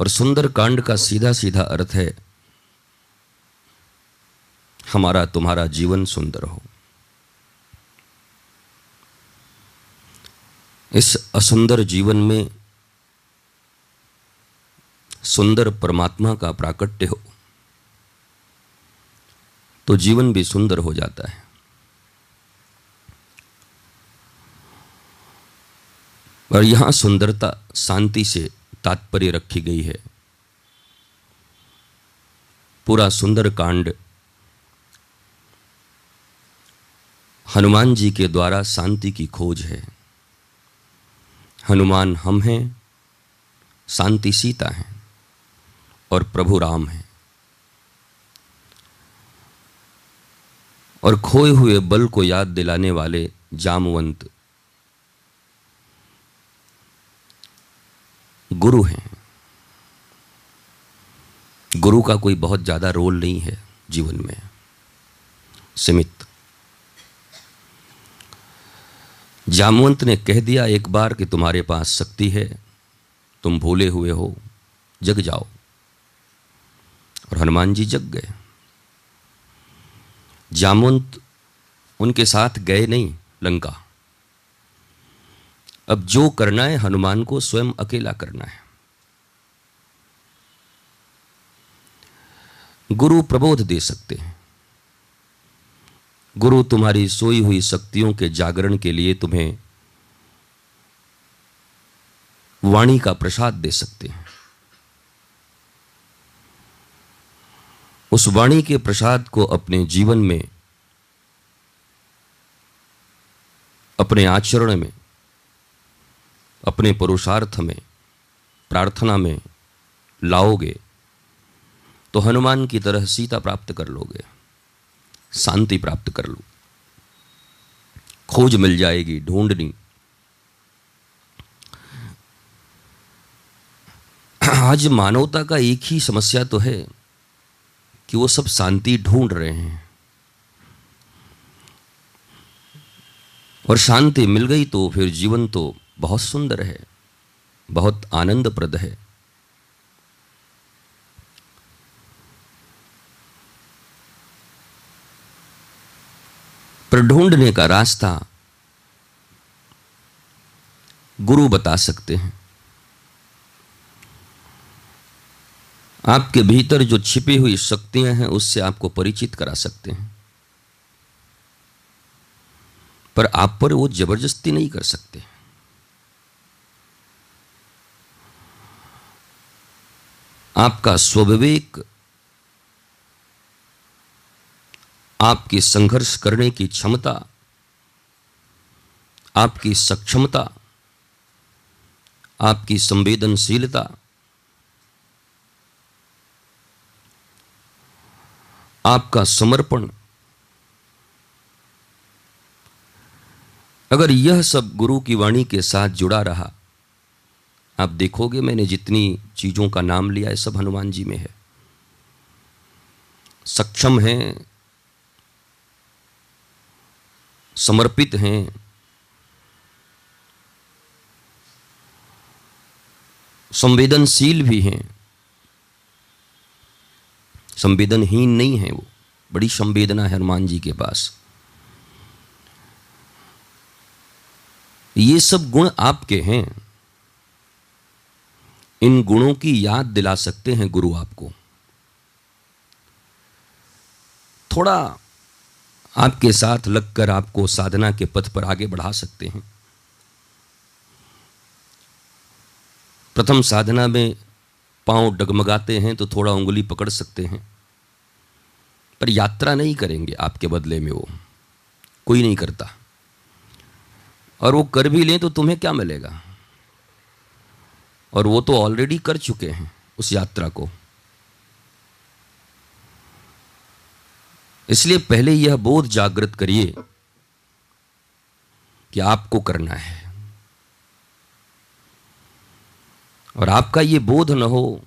और सुंदर कांड का सीधा सीधा अर्थ है, हमारा तुम्हारा जीवन सुंदर हो। इस असुंदर जीवन में सुंदर परमात्मा का प्राकट्य हो तो जीवन भी सुंदर हो जाता है। और यहाँ सुंदरता शांति से तात्पर्य रखी गई है। पूरा सुंदर कांड हनुमान जी के द्वारा शांति की खोज है। हनुमान हम हैं, शांति सीता है और प्रभु राम है। और खोए हुए बल को याद दिलाने वाले जामवंत गुरु हैं। गुरु का कोई बहुत ज़्यादा रोल नहीं है जीवन में। सीमित। जामवंत ने कह दिया एक बार कि तुम्हारे पास शक्ति है, तुम भूले हुए हो, जग जाओ। और हनुमान जी जग गए। जामवंत उनके साथ गए नहीं, लंका। अब जो करना है, हनुमान को स्वयं अकेला करना है। गुरु प्रबोध दे सकते हैं। गुरु तुम्हारी सोई हुई शक्तियों के जागरण के लिए तुम्हें वाणी का प्रसाद दे सकते हैं। उस वाणी के प्रसाद को अपने जीवन में, अपने आचरण में अपने पुरुषार्थ में, प्रार्थना में लाओगे तो हनुमान की तरह सीता प्राप्त कर लोगे, शांति प्राप्त कर लो। खोज मिल जाएगी ढूंढनी। आज मानवता का एक ही समस्या तो है कि वो सब शांति ढूंढ रहे हैं। और शांति मिल गई तो फिर जीवन तो बहुत सुंदर है, बहुत आनंदप्रद है। पर ढूँढने का रास्ता गुरु बता सकते हैं। आपके भीतर जो छिपी हुई शक्तियाँ हैं, उससे आपको परिचित करा सकते हैं। पर आप पर वो ज़बरदस्ती नहीं कर सकते। आपका स्वविवेक आपकी संघर्ष करने की क्षमता, आपकी सक्षमता, आपकी संवेदनशीलता, आपका समर्पण। अगर यह सब गुरु की वाणी के साथ जुड़ा रहा आप देखोगे मैंने जितनी चीज़ों का नाम लिया है, सब हनुमान जी में है। सक्षम हैं, समर्पित हैं, संवेदनशील भी हैं। संवेदनहीन नहीं है वो, बड़ी संवेदना है हनुमान जी के पास। ये सब गुण आपके हैं। इन गुणों की याद दिला सकते हैं गुरु आपको। थोड़ा आपके साथ लगकर आपको साधना के पथ पर आगे बढ़ा सकते हैं। प्रथम साधना में पाँव डगमगाते हैं तो थोड़ा उंगली पकड़ सकते हैं, पर यात्रा नहीं करेंगे आपके बदले में वो। कोई नहीं करता। और वो कर भी लें तो तुम्हें क्या मिलेगा? और वो तो ऑलरेडी कर चुके हैं उस यात्रा को। इसलिए पहले यह बोध जागृत करिए कि आपको करना है। और आपका ये बोध न हो,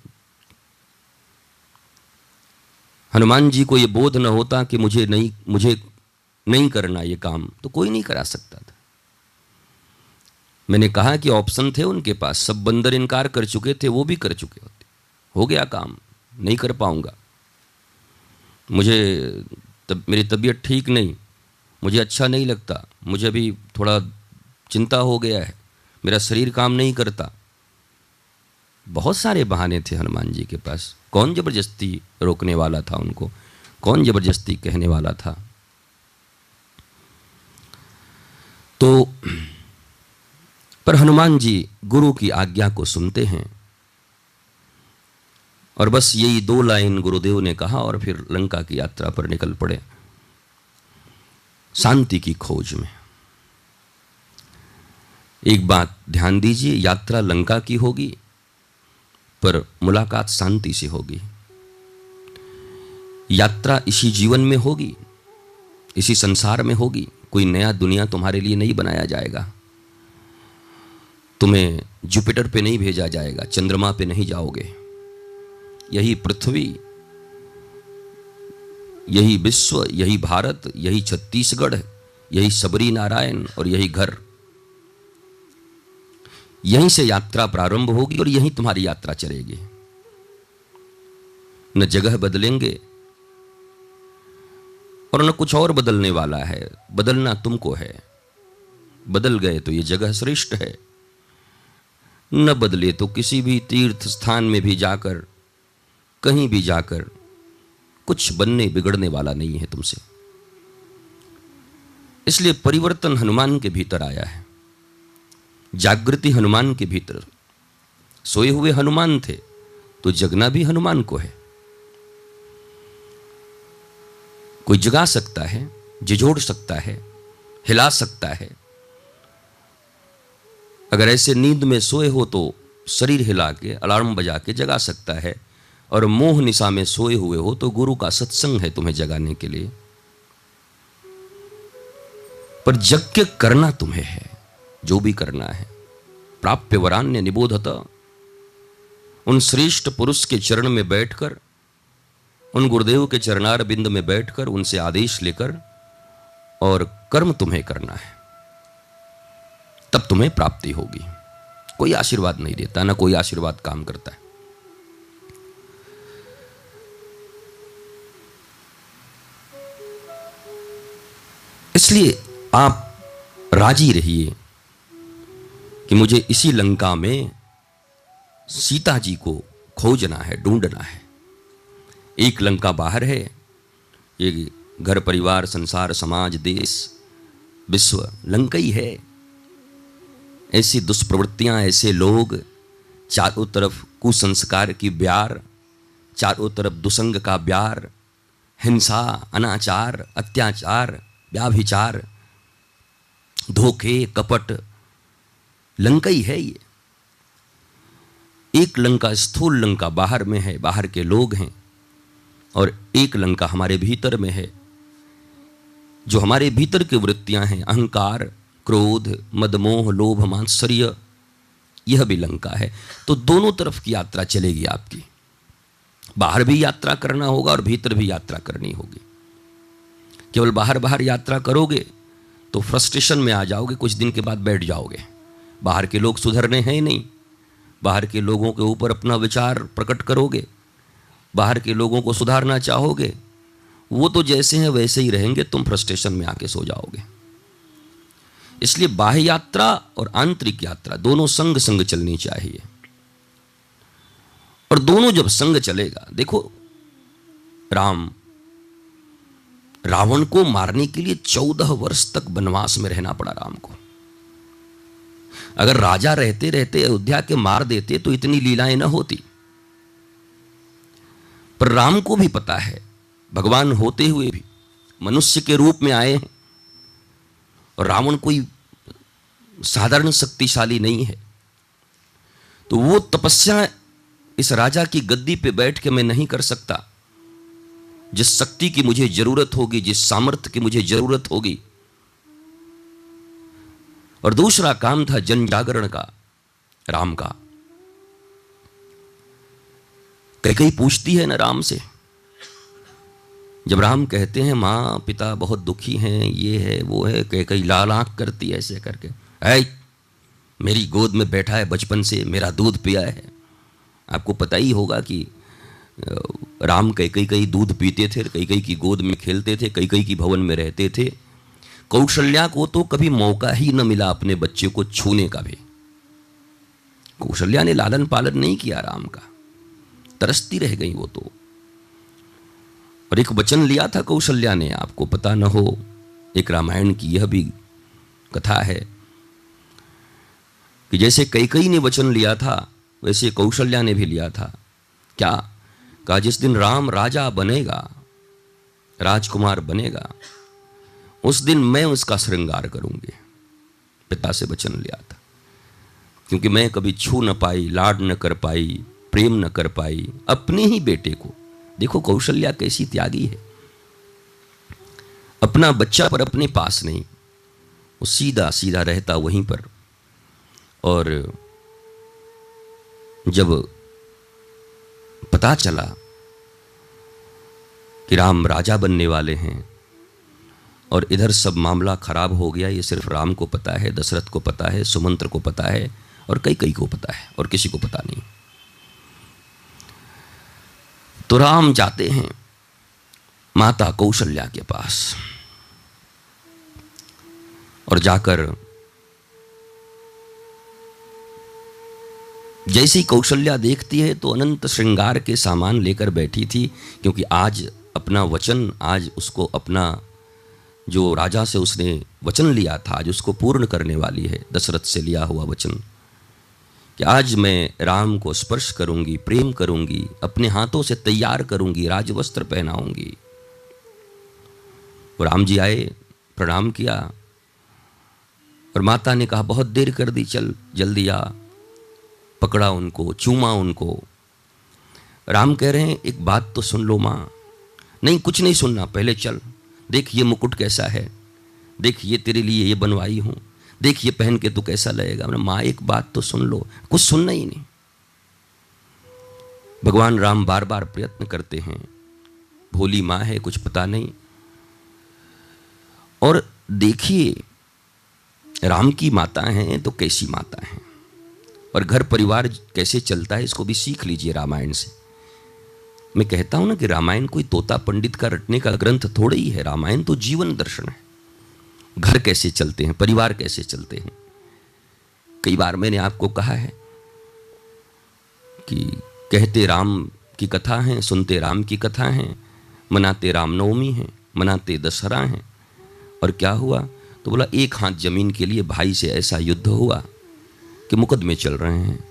हनुमान जी को ये बोध न होता कि मुझे नहीं मुझे नहीं करना ये काम तो कोई नहीं करा सकता था। मैंने कहा कि ऑप्शन थे उनके पास, सब बंदर इनकार कर चुके थे, वो भी कर चुके होते। हो गया काम, नहीं कर पाऊँगा। मुझे तब, मेरी तबीयत ठीक नहीं, मुझे अच्छा नहीं लगता, मुझे अभी थोड़ा चिंता हो गया है, मेरा शरीर काम नहीं करता। बहुत सारे बहाने थे हनुमान जी के पास। कौन ज़बरदस्ती रोकने वाला था उनको? कौन ज़बरदस्ती कहने वाला था? तो पर हनुमान जी गुरु की आज्ञा को सुनते हैं। और बस यही दो लाइन गुरुदेव ने कहा और फिर लंका की यात्रा पर निकल पड़े। शांति की खोज में। एक बात ध्यान दीजिए, यात्रा लंका की होगी, पर मुलाकात शांति से होगी। यात्रा इसी जीवन में होगी, इसी संसार में होगी, कोई नया दुनिया तुम्हारे लिए नहीं बनाया जाएगा। तुम्हें जुपिटर पे नहीं भेजा जाएगा, चंद्रमा पे नहीं जाओगे। यही पृथ्वी, यही विश्व, यही भारत, यही छत्तीसगढ़, यही सबरी नारायण और यही घर। यहीं से यात्रा प्रारंभ होगी और यहीं तुम्हारी यात्रा चलेगी। न जगह बदलेंगे और न कुछ और बदलने वाला है, बदलना तुमको है। बदल गए तो ये जगह श्रेष्ठ है। न बदले तो किसी भी तीर्थ स्थान में भी जाकर, कहीं भी जाकर, कुछ बनने बिगड़ने वाला नहीं है तुमसे। इसलिए परिवर्तन हनुमान के भीतर आया है। जागृति हनुमान के भीतर। सोए हुए हनुमान थे तो जगना भी हनुमान को है। कोई जगा सकता है, झिझोड़ सकता है, हिला सकता है अगर ऐसे नींद में सोए हो तो शरीर हिला के, अलार्म बजा के जगा सकता है। और मोह निशा में सोए हुए हो तो गुरु का सत्संग है तुम्हें जगाने के लिए। पर यज्ञ करना तुम्हें है, जो भी करना है। प्राप्य वरान्य निबोधत। उन श्रेष्ठ पुरुष के चरण में बैठकर, उन गुरुदेव के चरणार बिंद में बैठकर, उनसे आदेश लेकर और कर्म तुम्हें करना है। तब तुम्हें प्राप्ति होगी। कोई आशीर्वाद नहीं देता, ना कोई आशीर्वाद काम करता है। इसलिए आप राज़ी रहिए कि मुझे इसी लंका में सीता जी को खोजना है, ढूंढना है। एक लंका बाहर है ये घर, परिवार, संसार, समाज, देश, विश्व लंका ही है। ऐसी दुष्प्रवृत्तियाँ, ऐसे लोग, चारों तरफ़ कुसंस्कार की ब्यार, चारों तरफ़ दुसंग का ब्यार, हिंसा, अनाचार, अत्याचार, व्याभिचार, धोखे, कपट लंका ही है ये। एक लंका स्थूल लंका बाहर में है, बाहर के लोग हैं, और एक लंका हमारे भीतर में है, जो हमारे भीतर की वृत्तियाँ हैं, अहंकार क्रोध, मदमोह, लोभ, मांसर्य, यह भी लंका है। तो दोनों तरफ़ की यात्रा चलेगी आपकी। बाहर भी यात्रा करना होगा और भीतर भी यात्रा करनी होगी। केवल बाहर बाहर यात्रा करोगे तो फ्रस्ट्रेशन में आ जाओगे, कुछ दिन के बाद बैठ जाओगे। बाहर के लोग सुधरने हैं नहीं। बाहर के लोगों के ऊपर अपना विचार प्रकट करोगे। बाहर के लोगों को सुधारना चाहोगे। वो तो जैसे हैं वैसे ही रहेंगे, तुम फ्रस्ट्रेशन में आके सो जाओगे। इसलिए बाह्य यात्रा और आंतरिक यात्रा दोनों संग संग चलनी चाहिए। और दोनों जब संग चलेगा, देखो, राम, रावण को मारने के लिए चौदह वर्ष तक वनवास में रहना पड़ा राम को। अगर राजा रहते रहते अयोध्या के मार देते तो इतनी लीलाएँ न होती। पर राम को भी पता है, भगवान होते हुए भी मनुष्य के रूप में आए हैं। और रावण कोई साधारण शक्तिशाली नहीं है। तो वो तपस्या इस राजा की गद्दी पे बैठ के मैं नहीं कर सकता। जिस शक्ति की मुझे ज़रूरत होगी, जिस सामर्थ्य की मुझे ज़रूरत होगी। और दूसरा काम था जन जागरण का, राम का। कई कई पूछती है ना राम से। जब राम कहते हैं, माँ, पिता बहुत दुखी हैं, ये है, वो है कई कई लाल आँख करती है ऐसे करके। ऐ मेरी गोद में बैठा है, बचपन से मेरा दूध पिया है। आपको पता ही होगा कि राम कई कई कई दूध पीते थे, कई कई की गोद में खेलते थे, कई कई की भवन में रहते थे। कौशल्या को तो कभी मौका ही न मिला अपने बच्चे को छूने का भी। कौशल्या ने लालन पालन नहीं किया राम का। तरसती रह गई वो तो। और एक वचन लिया था कौशल्या ने, आपको पता न हो, एक रामायण की यह भी कथा है कि जैसे कई कई ने वचन लिया था, वैसे कौशल्या ने भी लिया था। क्या? कहा, जिस दिन राम राजा बनेगा, राजकुमार बनेगा, उस दिन मैं उसका श्रृंगार करूँगी। पिता से वचन लिया था। क्योंकि मैं कभी छू न पाई, लाड न कर पाई, प्रेम न कर पाई, अपने ही बेटे को। देखो, कौशल्या कैसी त्यागी है। अपना बच्चा पर अपने पास नहीं, वो सीधा सीधा रहता वहीं पर। और जब पता चला कि राम राजा बनने वाले हैं और इधर सब मामला खराब हो गया, ये सिर्फ़ राम को पता है, दशरथ को पता है, सुमंत्र को पता है और कई कई को पता है और किसी को पता नहीं। तो राम जाते हैं माता कौशल्या के पास और जाकर जैसी कौशल्या देखती है तो अनंत श्रृंगार के सामान लेकर बैठी थी, क्योंकि आज अपना वचन, आज उसको अपना जो राजा से उसने वचन लिया था, आज उसको पूर्ण करने वाली है, दशरथ से लिया हुआ वचन। कि आज मैं राम को स्पर्श करूँगी, प्रेम करूँगी, अपने हाथों से तैयार करूँगी, राजवस्त्र पहनाऊँगी। राम जी आए, प्रणाम किया, और माता ने कहा, बहुत देर कर दी, चल, जल्दी आ। पकड़ा उनको, चूमा उनको। राम कह रहे हैं, एक बात तो सुन लो माँ। नहीं, कुछ नहीं सुनना, पहले चल। देख ये मुकुट कैसा है। देख ये तेरे लिए ये बनवाई हूँ। देख ये पहन के तू कैसा लगेगा। मैंने माँ, एक बात तो सुन लो। कुछ सुनना ही नहीं। भगवान राम बार बार प्रयत्न करते हैं। भोली माँ है, कुछ पता नहीं। और देखिए, राम की माता हैं तो कैसी माता हैं? और घर परिवार कैसे चलता है, इसको भी सीख लीजिए रामायण से। मैं कहता हूँ ना कि रामायण कोई तोता पंडित का रटने का ग्रंथ थोड़ा ही है। रामायण तो जीवन दर्शन है। घर कैसे चलते हैं, परिवार कैसे चलते हैं? कई बार मैंने आपको कहा है कि कहते राम की कथा है, सुनते राम की कथा है, मनाते रामनवमी है, मनाते दशहरा है। और क्या हुआ? तो बोला, एक हाथ ज़मीन के लिए भाई से ऐसा युद्ध हुआ। कि मुकदमे चल रहे हैं।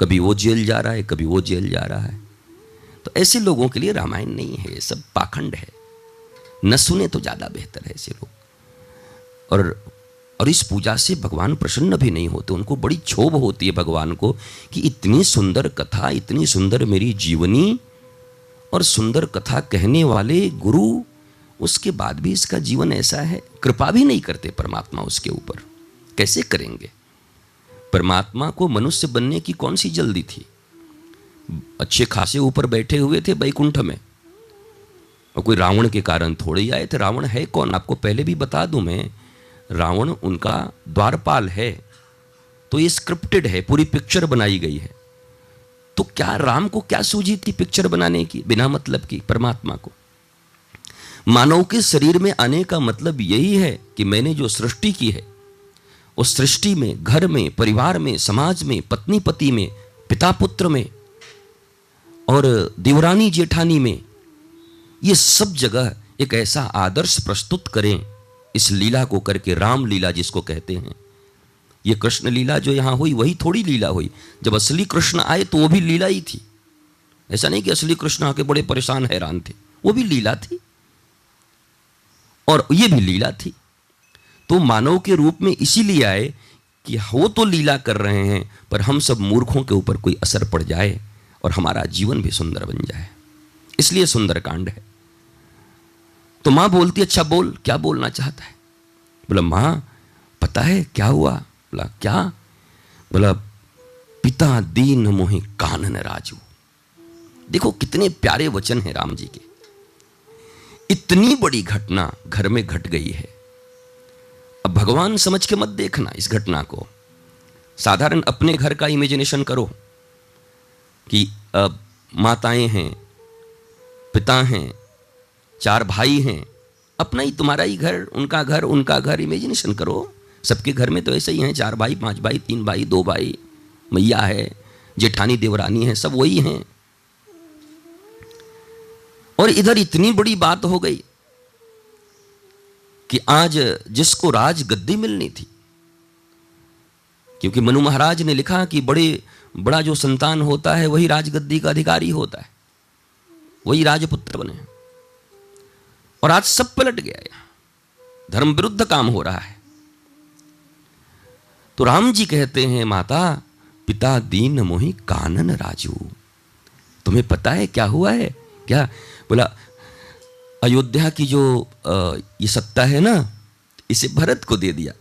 कभी वो जेल जा रहा है, कभी वो जेल जा रहा है। तो ऐसे लोगों के लिए रामायण नहीं है, ये सब पाखंड है। न सुने तो ज़्यादा बेहतर है ऐसे लोग। और और इस पूजा से भगवान प्रसन्न भी नहीं होते, उनको बड़ी क्षोभ होती है भगवान को कि इतनी सुंदर कथा, इतनी सुंदर मेरी जीवनी और सुंदर कथा कहने वाले गुरु, उसके बाद भी इसका जीवन ऐसा है। कृपा भी नहीं करते परमात्मा उसके ऊपर। कैसे करेंगे? परमात्मा को मनुष्य बनने की कौन सी जल्दी थी? अच्छे खासे ऊपर बैठे हुए थे बैकुंठ में। और कोई रावण के कारण थोड़े ही आए थे। रावण है कौन? आपको पहले भी बता दूँ मैं। रावण उनका द्वारपाल है। तो ये स्क्रिप्टेड है, पूरी पिक्चर बनाई गई है। तो क्या राम को क्या सूझी थी पिक्चर बनाने की? बिना मतलब की, परमात्मा को। मानव के शरीर में आने का मतलब यही है कि मैंने जो सृष्टि की है उस सृष्टि में, घर में, परिवार में, समाज में पत्नी पति में पिता पुत्र में और दिवरानी जेठानी में, ये सब जगह एक ऐसा आदर्श प्रस्तुत करें, इस लीला को करके राम लीला जिसको कहते हैं। ये कृष्ण लीला जो यहाँ हुई, वही थोड़ी लीला हुई। जब असली कृष्ण आए तो वो भी लीला ही थी। ऐसा नहीं कि असली कृष्ण आके बड़े परेशान, हैरान थे। वो भी लीला थी। और ये भी लीला थी। तो मानव के रूप में इसीलिए आए कि वो तो लीला कर रहे हैं, पर हम सब मूर्खों के ऊपर कोई असर पड़ जाए और हमारा जीवन भी सुंदर बन जाए। इसलिए सुंदर कांड है। तो माँ बोलती अच्छा बोल, क्या बोलना चाहता है? बोला, माँ, पता है क्या हुआ? बोला, क्या? बोला, पिता दीन मोहे कानन राजू। देखो कितने प्यारे वचन हैं राम जी के। इतनी बड़ी घटना घर में घट गई है। अब भगवान समझ के मत देखना इस घटना को। साधारण अपने घर का इमेजिनेशन करो कि अब माताएँ हैं, पिता हैं, चार भाई हैं, अपना ही तुम्हारा ही घर, उनका घर उनका घर इमेजिनेशन करो। सबके घर में तो ऐसे ही हैं, चार भाई, पाँच भाई, तीन भाई, दो भाई, मैया है, जेठानी, देवरानी है, सब वही हैं। और इधर इतनी बड़ी बात हो गई कि आज जिसको राज गद्दी मिलनी थी, क्योंकि मनु महाराज ने लिखा कि बड़े, बड़ा जो संतान होता है, वही राजगद्दी का अधिकारी होता है, वही राजपुत्र बने और आज सब पलट गया यहाँ धर्म विरुद्ध काम हो रहा है। तो राम जी कहते हैं, माता, पिता दीन मोहि कानन राजू, तुम्हें पता है क्या हुआ है? क्या? बोला अयोध्या की जो ये सत्ता है ना, इसे भरत को दे दिया,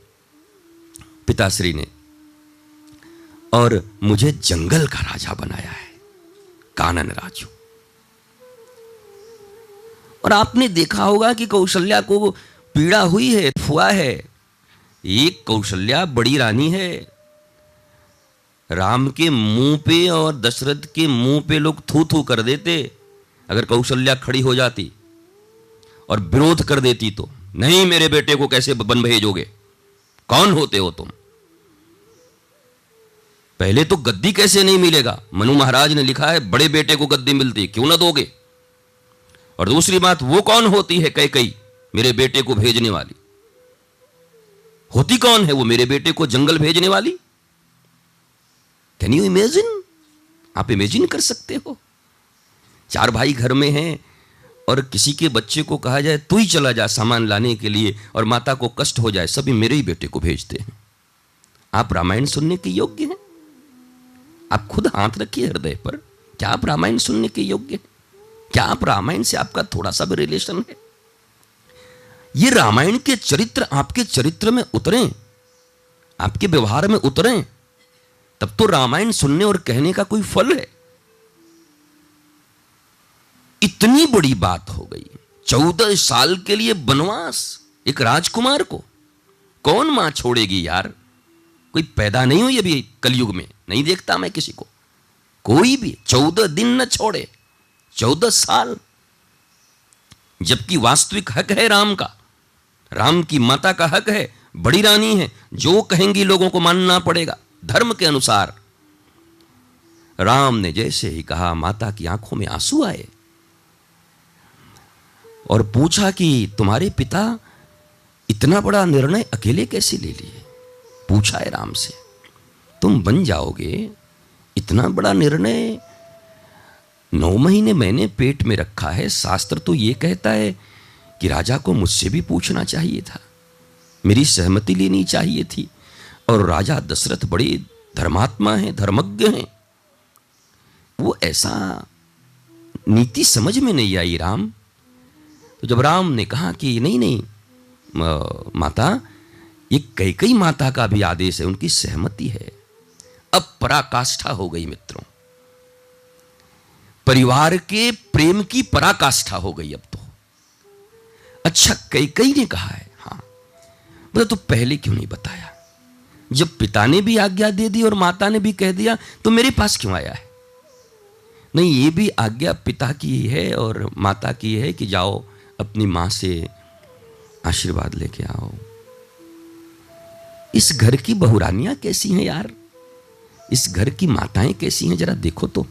पिताश्री ने। और मुझे जंगल का राजा बनाया है, कानन राजू। और आपने देखा होगा कि कौशल्या को पीड़ा हुई है, फुआ है। एक कौशल्या बड़ी रानी है। राम के मुँह पे और दशरथ के मुँह पे लोग थू थू कर देते, अगर कौशल्या खड़ी हो जाती। और विरोध कर देती तो। नहीं, मेरे बेटे को कैसे बन भेजोगे? कौन होते हो तुम? पहले तो गद्दी कैसे नहीं मिलेगा? मनु महाराज ने लिखा है, बड़े बेटे को गद्दी मिलती, क्यों ना दोगे? और दूसरी बात, वो कौन होती है कई कई मेरे बेटे को भेजने वाली? होती कौन है वो मेरे बेटे को जंगल भेजने वाली? कैन यू इमेजिन आप इमेजिन कर सकते हो। चार भाई घर में हैं और किसी के बच्चे को कहा जाए, तू ही चला जा सामान लाने के लिए और माता को कष्ट हो जाए, सभी मेरे ही बेटे को भेजते हैं। आप रामायण सुनने के योग्य हैं। आप खुद हाथ रखिए हृदय पर। क्या आप रामायण सुनने के योग्य हैं? क्या आप रामायण से आपका थोड़ा सा भी रिलेशन है? ये रामायण के चरित्र आपके चरित्र में उतरे। आपके व्यवहार में उतरे। तब तो रामायण सुनने और कहने का कोई फल है। इतनी बड़ी बात हो गई। चौदह साल के लिए बनवास, एक राजकुमार को। कौन माँ छोड़ेगी यार? कोई पैदा नहीं हुई अभी कलयुग में, नहीं देखता मैं किसी को। कोई भी चौदह दिन न छोड़े, चौदह साल। जबकि वास्तविक हक है राम का। राम की माता का हक है, बड़ी रानी है, जो कहेंगी लोगों को मानना पड़ेगा, धर्म के अनुसार। राम ने जैसे ही कहा, माता की आँखों में आँसू आए। और पूछा कि तुम्हारे पिता इतना बड़ा निर्णय अकेले कैसे ले लिए? पूछा है राम से। तुम बन जाओगे। इतना बड़ा निर्णय नौ महीने मैंने पेट में रखा है। शास्त्र तो ये कहता है कि राजा को मुझसे भी पूछना चाहिए था। मेरी सहमति लेनी चाहिए थी। और राजा दशरथ बड़े धर्मात्मा हैं, धर्मज्ञ हैं। वो ऐसा नीति समझ में नहीं आई राम। तो जब राम ने कहा कि नहीं नहीं माता, ये कई कई माता का भी आदेश है, उनकी सहमति है। अब पराकाष्ठा हो गई मित्रों। परिवार के प्रेम की पराकाष्ठा हो गई अब तो। अच्छा कई कई ने कहा है हाँ। बोला तो पहले क्यों नहीं बताया? जब पिता ने भी आज्ञा दे दी और माता ने भी कह दिया तो मेरे पास क्यों आया है? नहीं, ये भी आज्ञा पिता की है और माता की है कि जाओ अपनी माँ से आशीर्वाद लेके आओ। इस घर की बहुरानियाँ कैसी हैं यार? इस घर की माताएँ कैसी हैं? जरा देखो तो।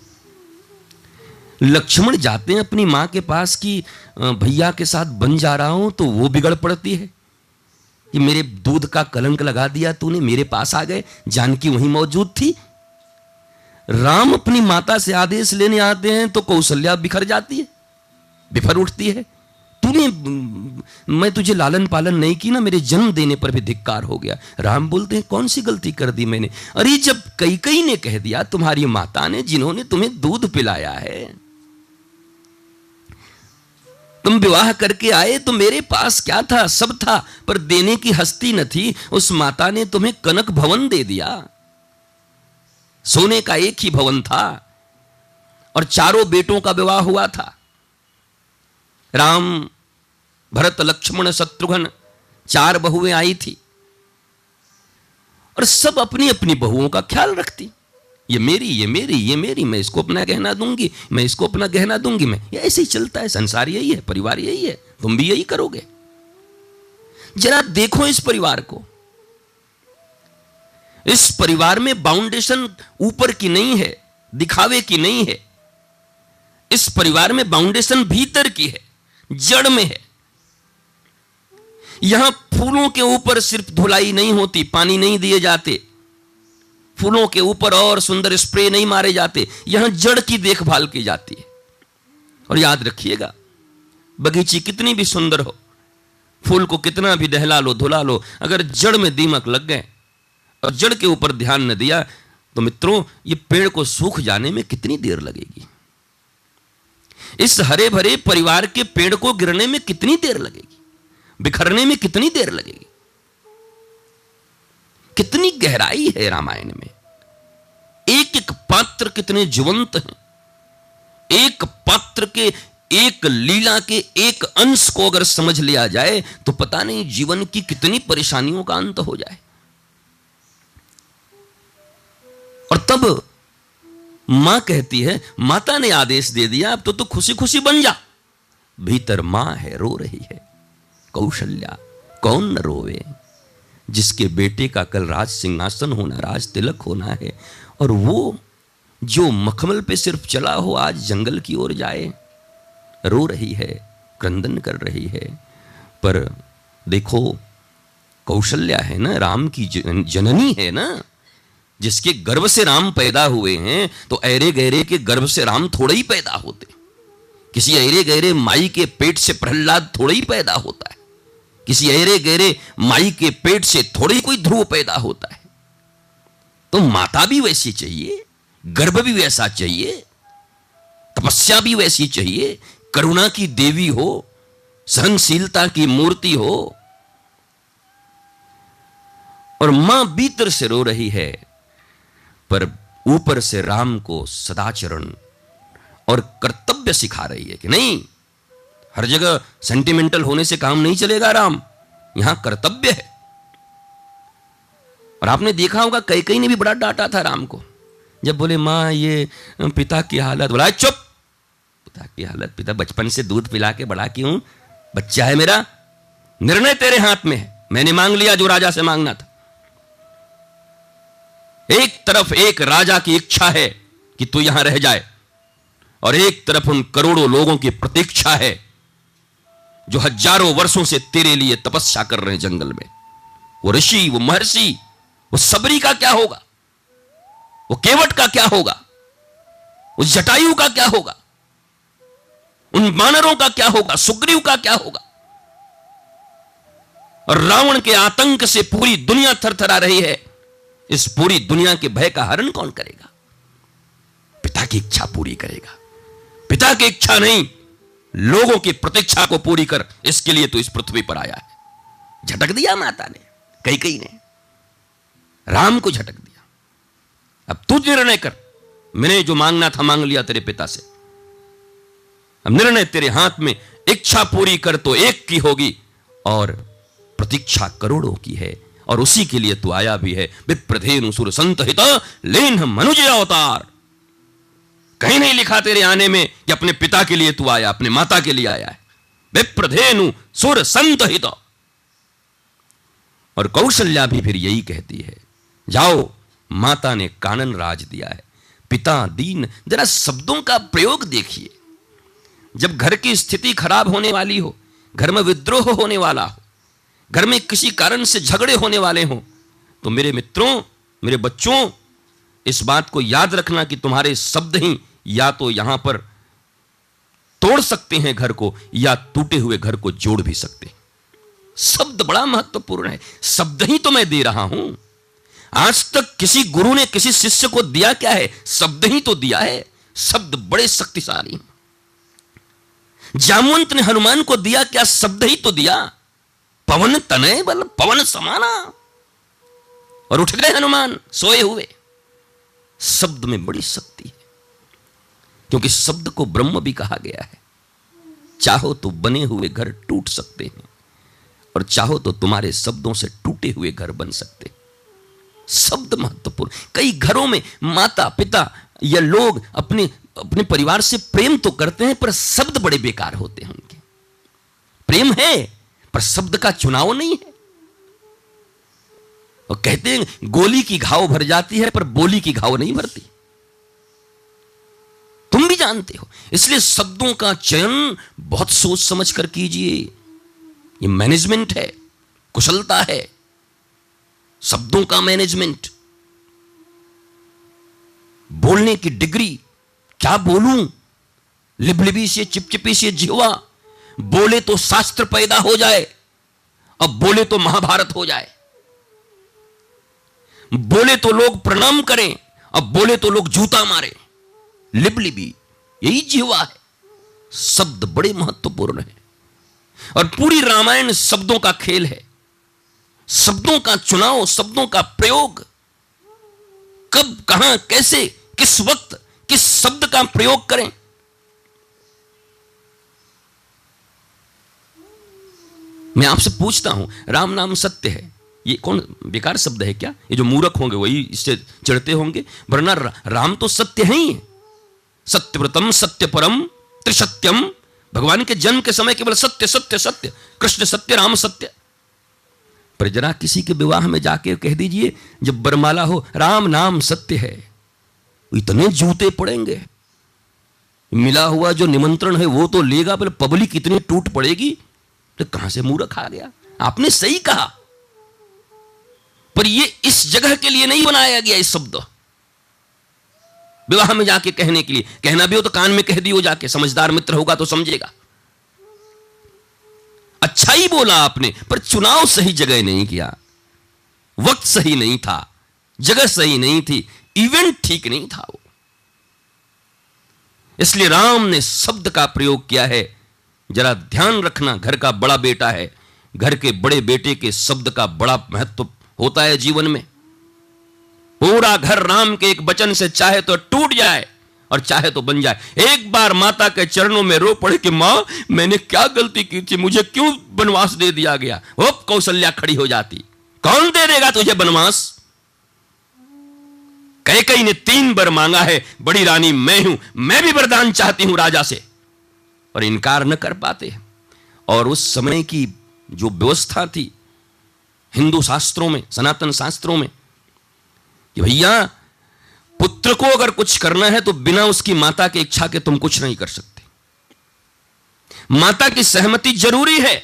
लक्ष्मण जाते हैं अपनी माँ के पास कि भैया के साथ बन जा रहा हूँ तो वो बिगड़ पड़ती है। कि मेरे दूध का कलंक लगा दिया तूने, मेरे पास आ गए, जानकी वहीं मौजूद थी। राम अपनी माता से आदेश लेने आते हैं तो कौशल्या बिखर जाती है, बिफर उठती है। तूने, मैं तुझे लालन पालन नहीं की ना, मेरे जन्म देने पर भी धिक्कार हो गया। राम बोलते हैं, कौन सी गलती कर दी मैंने? अरे जब कई कई ने कह दिया, तुम्हारी माता ने, जिन्होंने तुम्हें दूध पिलाया है। तुम विवाह करके आए तो मेरे पास क्या था? सब था, पर देने की हस्ती न थी। उस माता ने तुम्हें कनक भवन दे दिया। सोने का एक ही भवन था, और चारों बेटों का विवाह हुआ था। राम भरत लक्ष्मण शत्रुघ्न, चार बहुएँ आई थी। और सब अपनी अपनी बहुओं का ख्याल रखती। ये मेरी ये मेरी ये मेरी, मैं इसको अपना गहना दूँगी, मैं इसको अपना गहना दूँगी, मैं, ये ऐसे ही चलता है, संसार यही है, परिवार यही है, तुम भी यही करोगे। जरा देखो इस परिवार को। इस परिवार में बाउंडेशन ऊपर की नहीं है, दिखावे की नहीं है। इस परिवार में बाउंडेशन भीतर की है, जड़ में है। यहाँ फूलों के ऊपर सिर्फ़ धुलाई नहीं होती, पानी नहीं दिए जाते। फूलों के ऊपर और सुंदर स्प्रे नहीं मारे जाते, यहाँ जड़ की देखभाल की जाती है। और याद रखिएगा, बगीची कितनी भी सुंदर हो, फूल को कितना भी दहला लो, धुला लो, अगर जड़ में दीमक लग गए और जड़ के ऊपर ध्यान न दिया तो मित्रों, ये पेड़ को सूख जाने में कितनी देर लगेगी? इस हरे भरे परिवार के पेड़ को गिरने में कितनी देर लगेगी? बिखरने में कितनी देर लगेगी? कितनी गहराई है रामायण में? एक एक पात्र कितने जीवंत हैं? एक पात्र के एक लीला के एक अंश को अगर समझ लिया जाए तो पता नहीं जीवन की कितनी परेशानियों का अंत हो जाए। और तब माँ कहती है, माता ने आदेश दे दिया, अब तो तू तो खुशी खुशी बन जा। भीतर माँ है, रो रही है। कौशल्या, कौन न रोवे? जिसके बेटे का कल राज सिंहासन होना, राज तिलक होना है, और वो जो मखमल पे सिर्फ़ चला हो, आज जंगल की ओर जाए। रो रही है, क्रंदन कर रही है। पर देखो, कौशल्या है ना, राम की जननी है ना। जिसके गर्भ से राम पैदा हुए हैं तो अरे गहरे के गर्भ से राम थोड़े ही पैदा होते। किसी अरे गहरे माई के पेट से प्रहलाद थोड़ा ही पैदा होता है। किसी अरे गहरे माई के पेट से थोड़ी कोई ध्रुव पैदा होता है। तो माता भी वैसी चाहिए, गर्भ भी वैसा चाहिए, तपस्या भी वैसी चाहिए, करुणा की देवी हो, सहनशीलता की मूर्ति हो। और माँ भीतर से रो रही है, पर ऊपर से राम को सदाचरण और कर्तव्य सिखा रही है कि नहीं हर जगह सेंटिमेंटल होने से काम नहीं चलेगा राम। यहाँ कर्तव्य है। और आपने देखा होगा कई कई ने भी बड़ा डांटा था राम को। जब बोले, माँ, ये पिता की हालत बोला चुप। पिता की हालत, पिता बचपन से दूध पिला के बड़ा क्यों? बच्चा है मेरा। निर्णय तेरे हाथ में है। मैंने मांग लिया जो राजा से मांगना था। एक तरफ़ एक राजा की इच्छा है कि तू यहाँ रह जाए। और एक तरफ़ उन करोड़ों लोगों की प्रतीक्षा है जो हज़ारों वर्षों से तेरे लिए तपस्या कर रहे जंगल में। वो ऋषि, वो महर्षि, वो सबरी का क्या होगा? वो केवट का क्या होगा? उस जटायु का क्या होगा? उन मानरों का क्या होगा? सुग्रीव का क्या होगा? और रावण के आतंक से पूरी दुनिया थरथरा रही है। इस पूरी दुनिया के भय का हरण कौन करेगा? पिता की इच्छा पूरी करेगा। पिता की इच्छा नहीं लोगों की प्रतीक्षा को पूरी कर इसके लिए तो इस पृथ्वी पर आया है। झटक दिया माता ने कई कई ने। राम को झटक दिया। अब तू निर्णय कर। मैंने जो मांगना था मांग लिया तेरे पिता से। अब निर्णय तेरे हाथ में, इच्छा पूरी कर तो एक की होगी और प्रतीक्षा करोड़ों की है और उसी के लिए तू आया भी है। विप्रधेनु सुर संत हित लेन मनुज अवतार। कहीं नहीं लिखा तेरे आने में कि अपने पिता के लिए तू आया, अपने माता के लिए आया है। विप्रधेनु सुर संत हित। और कौशल्या भी फिर यही कहती है, जाओ, माता ने कानन राज दिया है। पिता दीन, जरा शब्दों का प्रयोग देखिए। जब घर की स्थिति खराब होने वाली हो, घर में विद्रोह होने वाला हो, घर में किसी कारण से झगड़े होने वाले हों तो मेरे मित्रों, मेरे बच्चों, इस बात को याद रखना कि तुम्हारे शब्द ही या तो यहाँ पर तोड़ सकते हैं घर को, या टूटे हुए घर को जोड़ भी सकते हैं। शब्द बड़ा महत्वपूर्ण है। शब्द ही तो मैं दे रहा हूँ। आज तक किसी गुरु ने किसी शिष्य को दिया क्या है? शब्द ही तो दिया है। शब्द बड़े शक्तिशाली जामवंत ने हनुमान को दिया क्या? शब्द ही तो दिया। पवन तनय बल, पवन समाना। और उठ गए हनुमान, सोए हुए। शब्द में बड़ी शक्ति है। क्योंकि शब्द को ब्रह्म भी कहा गया है। चाहो तो बने हुए घर टूट सकते हैं और चाहो तो तुम्हारे शब्दों से टूटे हुए घर बन सकते शब्द महत्वपूर्ण। कई घरों में माता, पिता या लोग अपने अपने परिवार से प्रेम तो करते हैं, पर शब्द बड़े बेकार होते हैं उनके। प्रेम है, पर शब्द का चुनाव नहीं है। और कहते हैं, गोली की घाव भर जाती है, पर बोली की घाव नहीं भरती। जानते हो। इसलिए शब्दों का चयन बहुत सोच समझ कर कीजिए। ये मैनेजमेंट है, कुशलता है। शब्दों का मैनेजमेंट बोलने की डिग्री, क्या बोलूँ? लिबलिबी से, चिपचिपी से जीवा। बोले तो शास्त्र पैदा हो जाए, अब बोले तो महाभारत हो जाए। बोले तो लोग प्रणाम करें, अब बोले तो लोग जूता मारे। लिबलिबी। यही जीवा है। शब्द बड़े महत्वपूर्ण है। और पूरी रामायण शब्दों का खेल है। शब्दों का चुनाव, शब्दों का प्रयोग, कब, कहाँ, कैसे, किस वक्त, किस शब्द का प्रयोग करें। मैं आपसे पूछता हूँ, राम नाम सत्य है? ये कौन, बेकार शब्द है क्या? ये जो मूर्ख होंगे, वही इससे चढ़ते होंगे? वरना राम तो सत्य है ही। सत्यव्रतम सत्य परम त्रिसत्यम। भगवान के जन्म के समय केवल सत्य सत्य सत्य। कृष्ण सत्य, राम सत्य। पर जरा किसी के विवाह में जाके कह दीजिए, जब बरमाला हो, राम नाम सत्य है। इतने जूते पड़ेंगे। मिला हुआ जो निमंत्रण है, वो तो लेगा, पर पब्लिक इतनी टूट पड़ेगी। तो कहाँ से मूर्ख आ गया? आपने सही कहा। पर ये इस जगह के लिए नहीं बनाया गया, इस शब्द। विवाह में जाके कहने के लिए। कहना भी हो तो कान में कह दियो जाके। समझदार मित्र होगा तो समझेगा। अच्छा ही बोला आपने, पर चुनाव सही जगह नहीं किया। वक्त सही नहीं था, जगह सही नहीं थी इवेंट ठीक नहीं था वो। इसलिए राम ने शब्द का प्रयोग किया है। जरा ध्यान रखना, घर का बड़ा बेटा है। घर के बड़े बेटे के शब्द का बड़ा महत्व होता है जीवन में। पूरा घर राम के एक वचन से चाहे तो टूट जाए और चाहे तो बन जाए। एक बार माता के चरणों में रो पड़े कि माँ, मैंने क्या गलती की थी? मुझे क्यों बनवास दे दिया गया? वो कौशल्या खड़ी हो जाती। कौन दे देगा तुझे बनवास कई कई ने तीन बार मांगा है, बड़ी रानी, मैं हूँ। मैं भी वरदान चाहती हूँ राजा से। और इनकार न कर पाते। और उस समय की जो व्यवस्था थी, हिंदू शास्त्रों में, सनातन शास्त्रों में कि भैया, पुत्र को अगर कुछ करना है तो बिना उसकी माता की इच्छा के तुम कुछ नहीं कर सकते। माता की सहमति ज़रूरी है।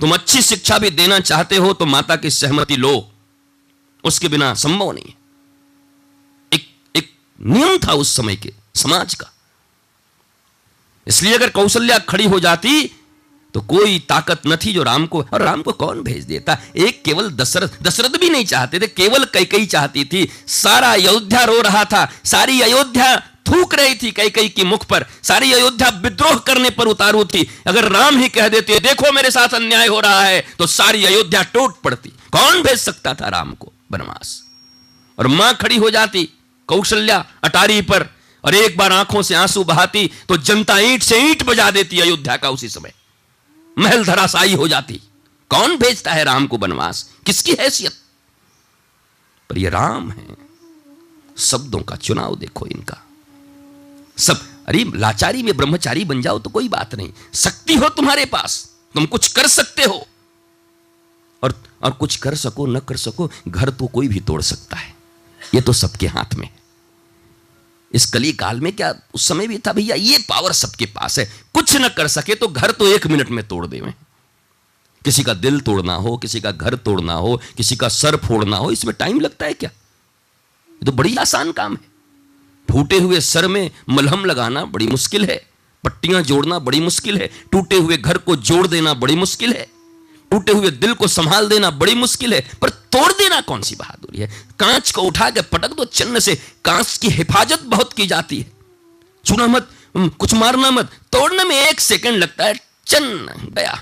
तुम अच्छी शिक्षा भी देना चाहते हो तो माता की सहमति लो। उसके बिना संभव नहीं है। एक एक नियम था उस समय के, समाज का। इसलिए अगर कौशल्या खड़ी हो जाती तो कोई ताकत न थी जो राम को, और राम को कौन भेज देता? एक केवल दशरथ दशरथ भी नहीं चाहते थे, केवल कई कई चाहती थी। सारा अयोध्या रो रहा था, सारी अयोध्या थूक रही थी कई कई की मुख पर, सारी अयोध्या विद्रोह करने पर उतारू थी। अगर राम ही कह देते, देखो मेरे साथ अन्याय हो रहा है तो सारी अयोध्या टूट पड़ती। कौन भेज सकता था राम को? बनवास। और माँ खड़ी हो जाती, कौशल्या अटारी पर, और एक बार आँखों से आँसू बहाती तो जनता ईंट से ईंट बजा देती अयोध्या का उसी समय। महल धराशाई हो जाती। कौन भेजता है राम को बनवास? किसकी हैसियत? पर ये राम है। शब्दों का चुनाव देखो इनका। सब, अरे लाचारी में ब्रह्मचारी बन जाओ तो कोई बात नहीं। शक्ति हो तुम्हारे पास। तुम कुछ कर सकते हो। और और कुछ कर सको, न कर सको, घर तो कोई भी तोड़ सकता है। ये तो सबके हाथ में। इस कली काल में क्या उस समय भी था, भैया, ये पावर सबके पास है। कुछ न कर सके तो घर तो एक मिनट में तोड़ देवे। किसी का दिल तोड़ना हो, किसी का घर तोड़ना हो, किसी का सर फोड़ना हो, इसमें टाइम लगता है क्या? ये तो बड़ी आसान काम है। फूटे हुए सर में मलहम लगाना बड़ी मुश्किल है। पट्टियाँ जोड़ना बड़ी मुश्किल है। टूटे हुए घर को जोड़ देना बड़ी मुश्किल है। टूटे हुए दिल को संभाल देना बड़ी मुश्किल है, पर तोड़ देना कौन सी बहादुरी है? कांच को उठा के पटक दो चन्न से, कांच की हिफाजत बहुत की जाती है। चुना मत कुछ मारना मत, तोड़ने में एक सेकंड लगता है चन्न गया।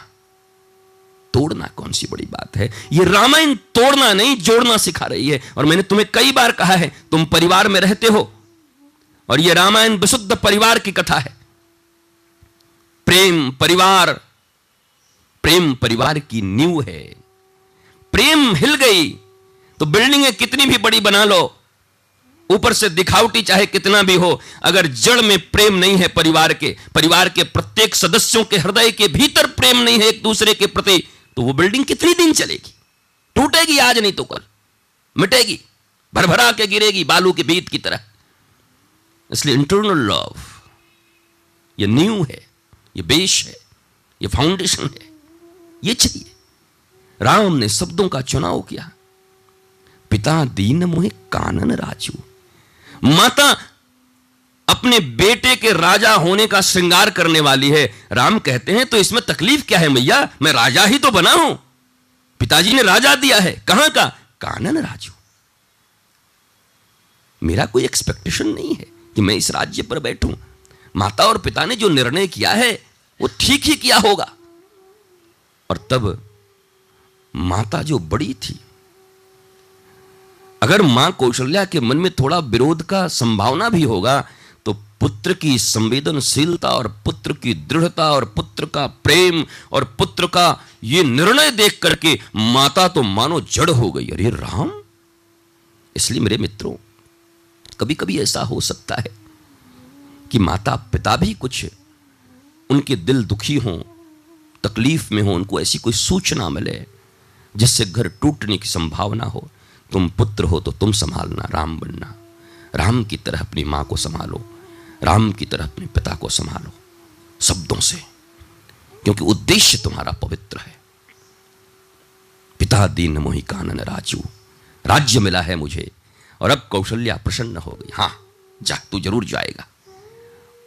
तोड़ना कौन सी बड़ी बात है? ये रामायण तोड़ना नहीं, जोड़ना सिखा रही है, और मैंने तुम्हें कई बार कहा है, तुम परिवार में रहते हो, और यह रामायण विशुद्ध परिवार की कथा है। प्रेम, परिवार प्रेम परिवार की नींव है। प्रेम हिल गई तो बिल्डिंगें कितनी भी बड़ी बना लो, ऊपर से दिखावटी चाहे कितना भी हो, अगर जड़ में प्रेम नहीं है परिवार के परिवार के प्रत्येक सदस्यों के हृदय के भीतर प्रेम नहीं है एक दूसरे के प्रति तो वो बिल्डिंग कितनी दिन चलेगी? टूटेगी आज नहीं तो कल। मिटेगी, भरभरा के गिरेगी बालू के बीत की तरह। इसलिए इंटरनल लव ये न्यू है, ये बेश है, ये फाउंडेशन है। ये चाहिए। राम ने शब्दों का चुनाव किया। पिता दीन मोहे कानन राजू। माता अपने बेटे के राजा होने का श्रृंगार करने वाली है। राम कहते हैं तो इसमें तकलीफ़ क्या है मैया? मैं राजा ही तो बना हूँ। पिताजी ने राजा दिया है। कहाँ का? कानन राजू। मेरा कोई एक्सपेक्टेशन नहीं है कि मैं इस राज्य पर बैठूं। माता और पिता ने जो निर्णय किया है, वो ठीक ही किया होगा। और तब माता जो बड़ी थी, अगर माँ कौशल्या के मन में थोड़ा विरोध का संभावना भी होगा तो पुत्र की संवेदनशीलता और पुत्र की दृढ़ता और पुत्र का प्रेम और पुत्र का ये निर्णय देख करके माता तो मानो जड़ हो गई। अरे राम, इसलिए मेरे मित्रों कभी कभी ऐसा हो सकता है कि माता पिता भी कुछ उनके दिल दुखी हों तकलीफ़ में हो, उनको ऐसी कोई सूचना मिले जिससे घर टूटने की संभावना हो, तुम पुत्र हो तो तुम संभालना, राम बनना। राम की तरह अपनी माँ को संभालो, राम की तरह अपने पिता को संभालो, शब्दों से। क्योंकि उद्देश्य तुम्हारा पवित्र है। पिता दीन मोहि कानन राजू, राज्य मिला है मुझे और अब कौशल्या प्रसन्न हो गई। हाँ जा तू ज़रूर जाएगा।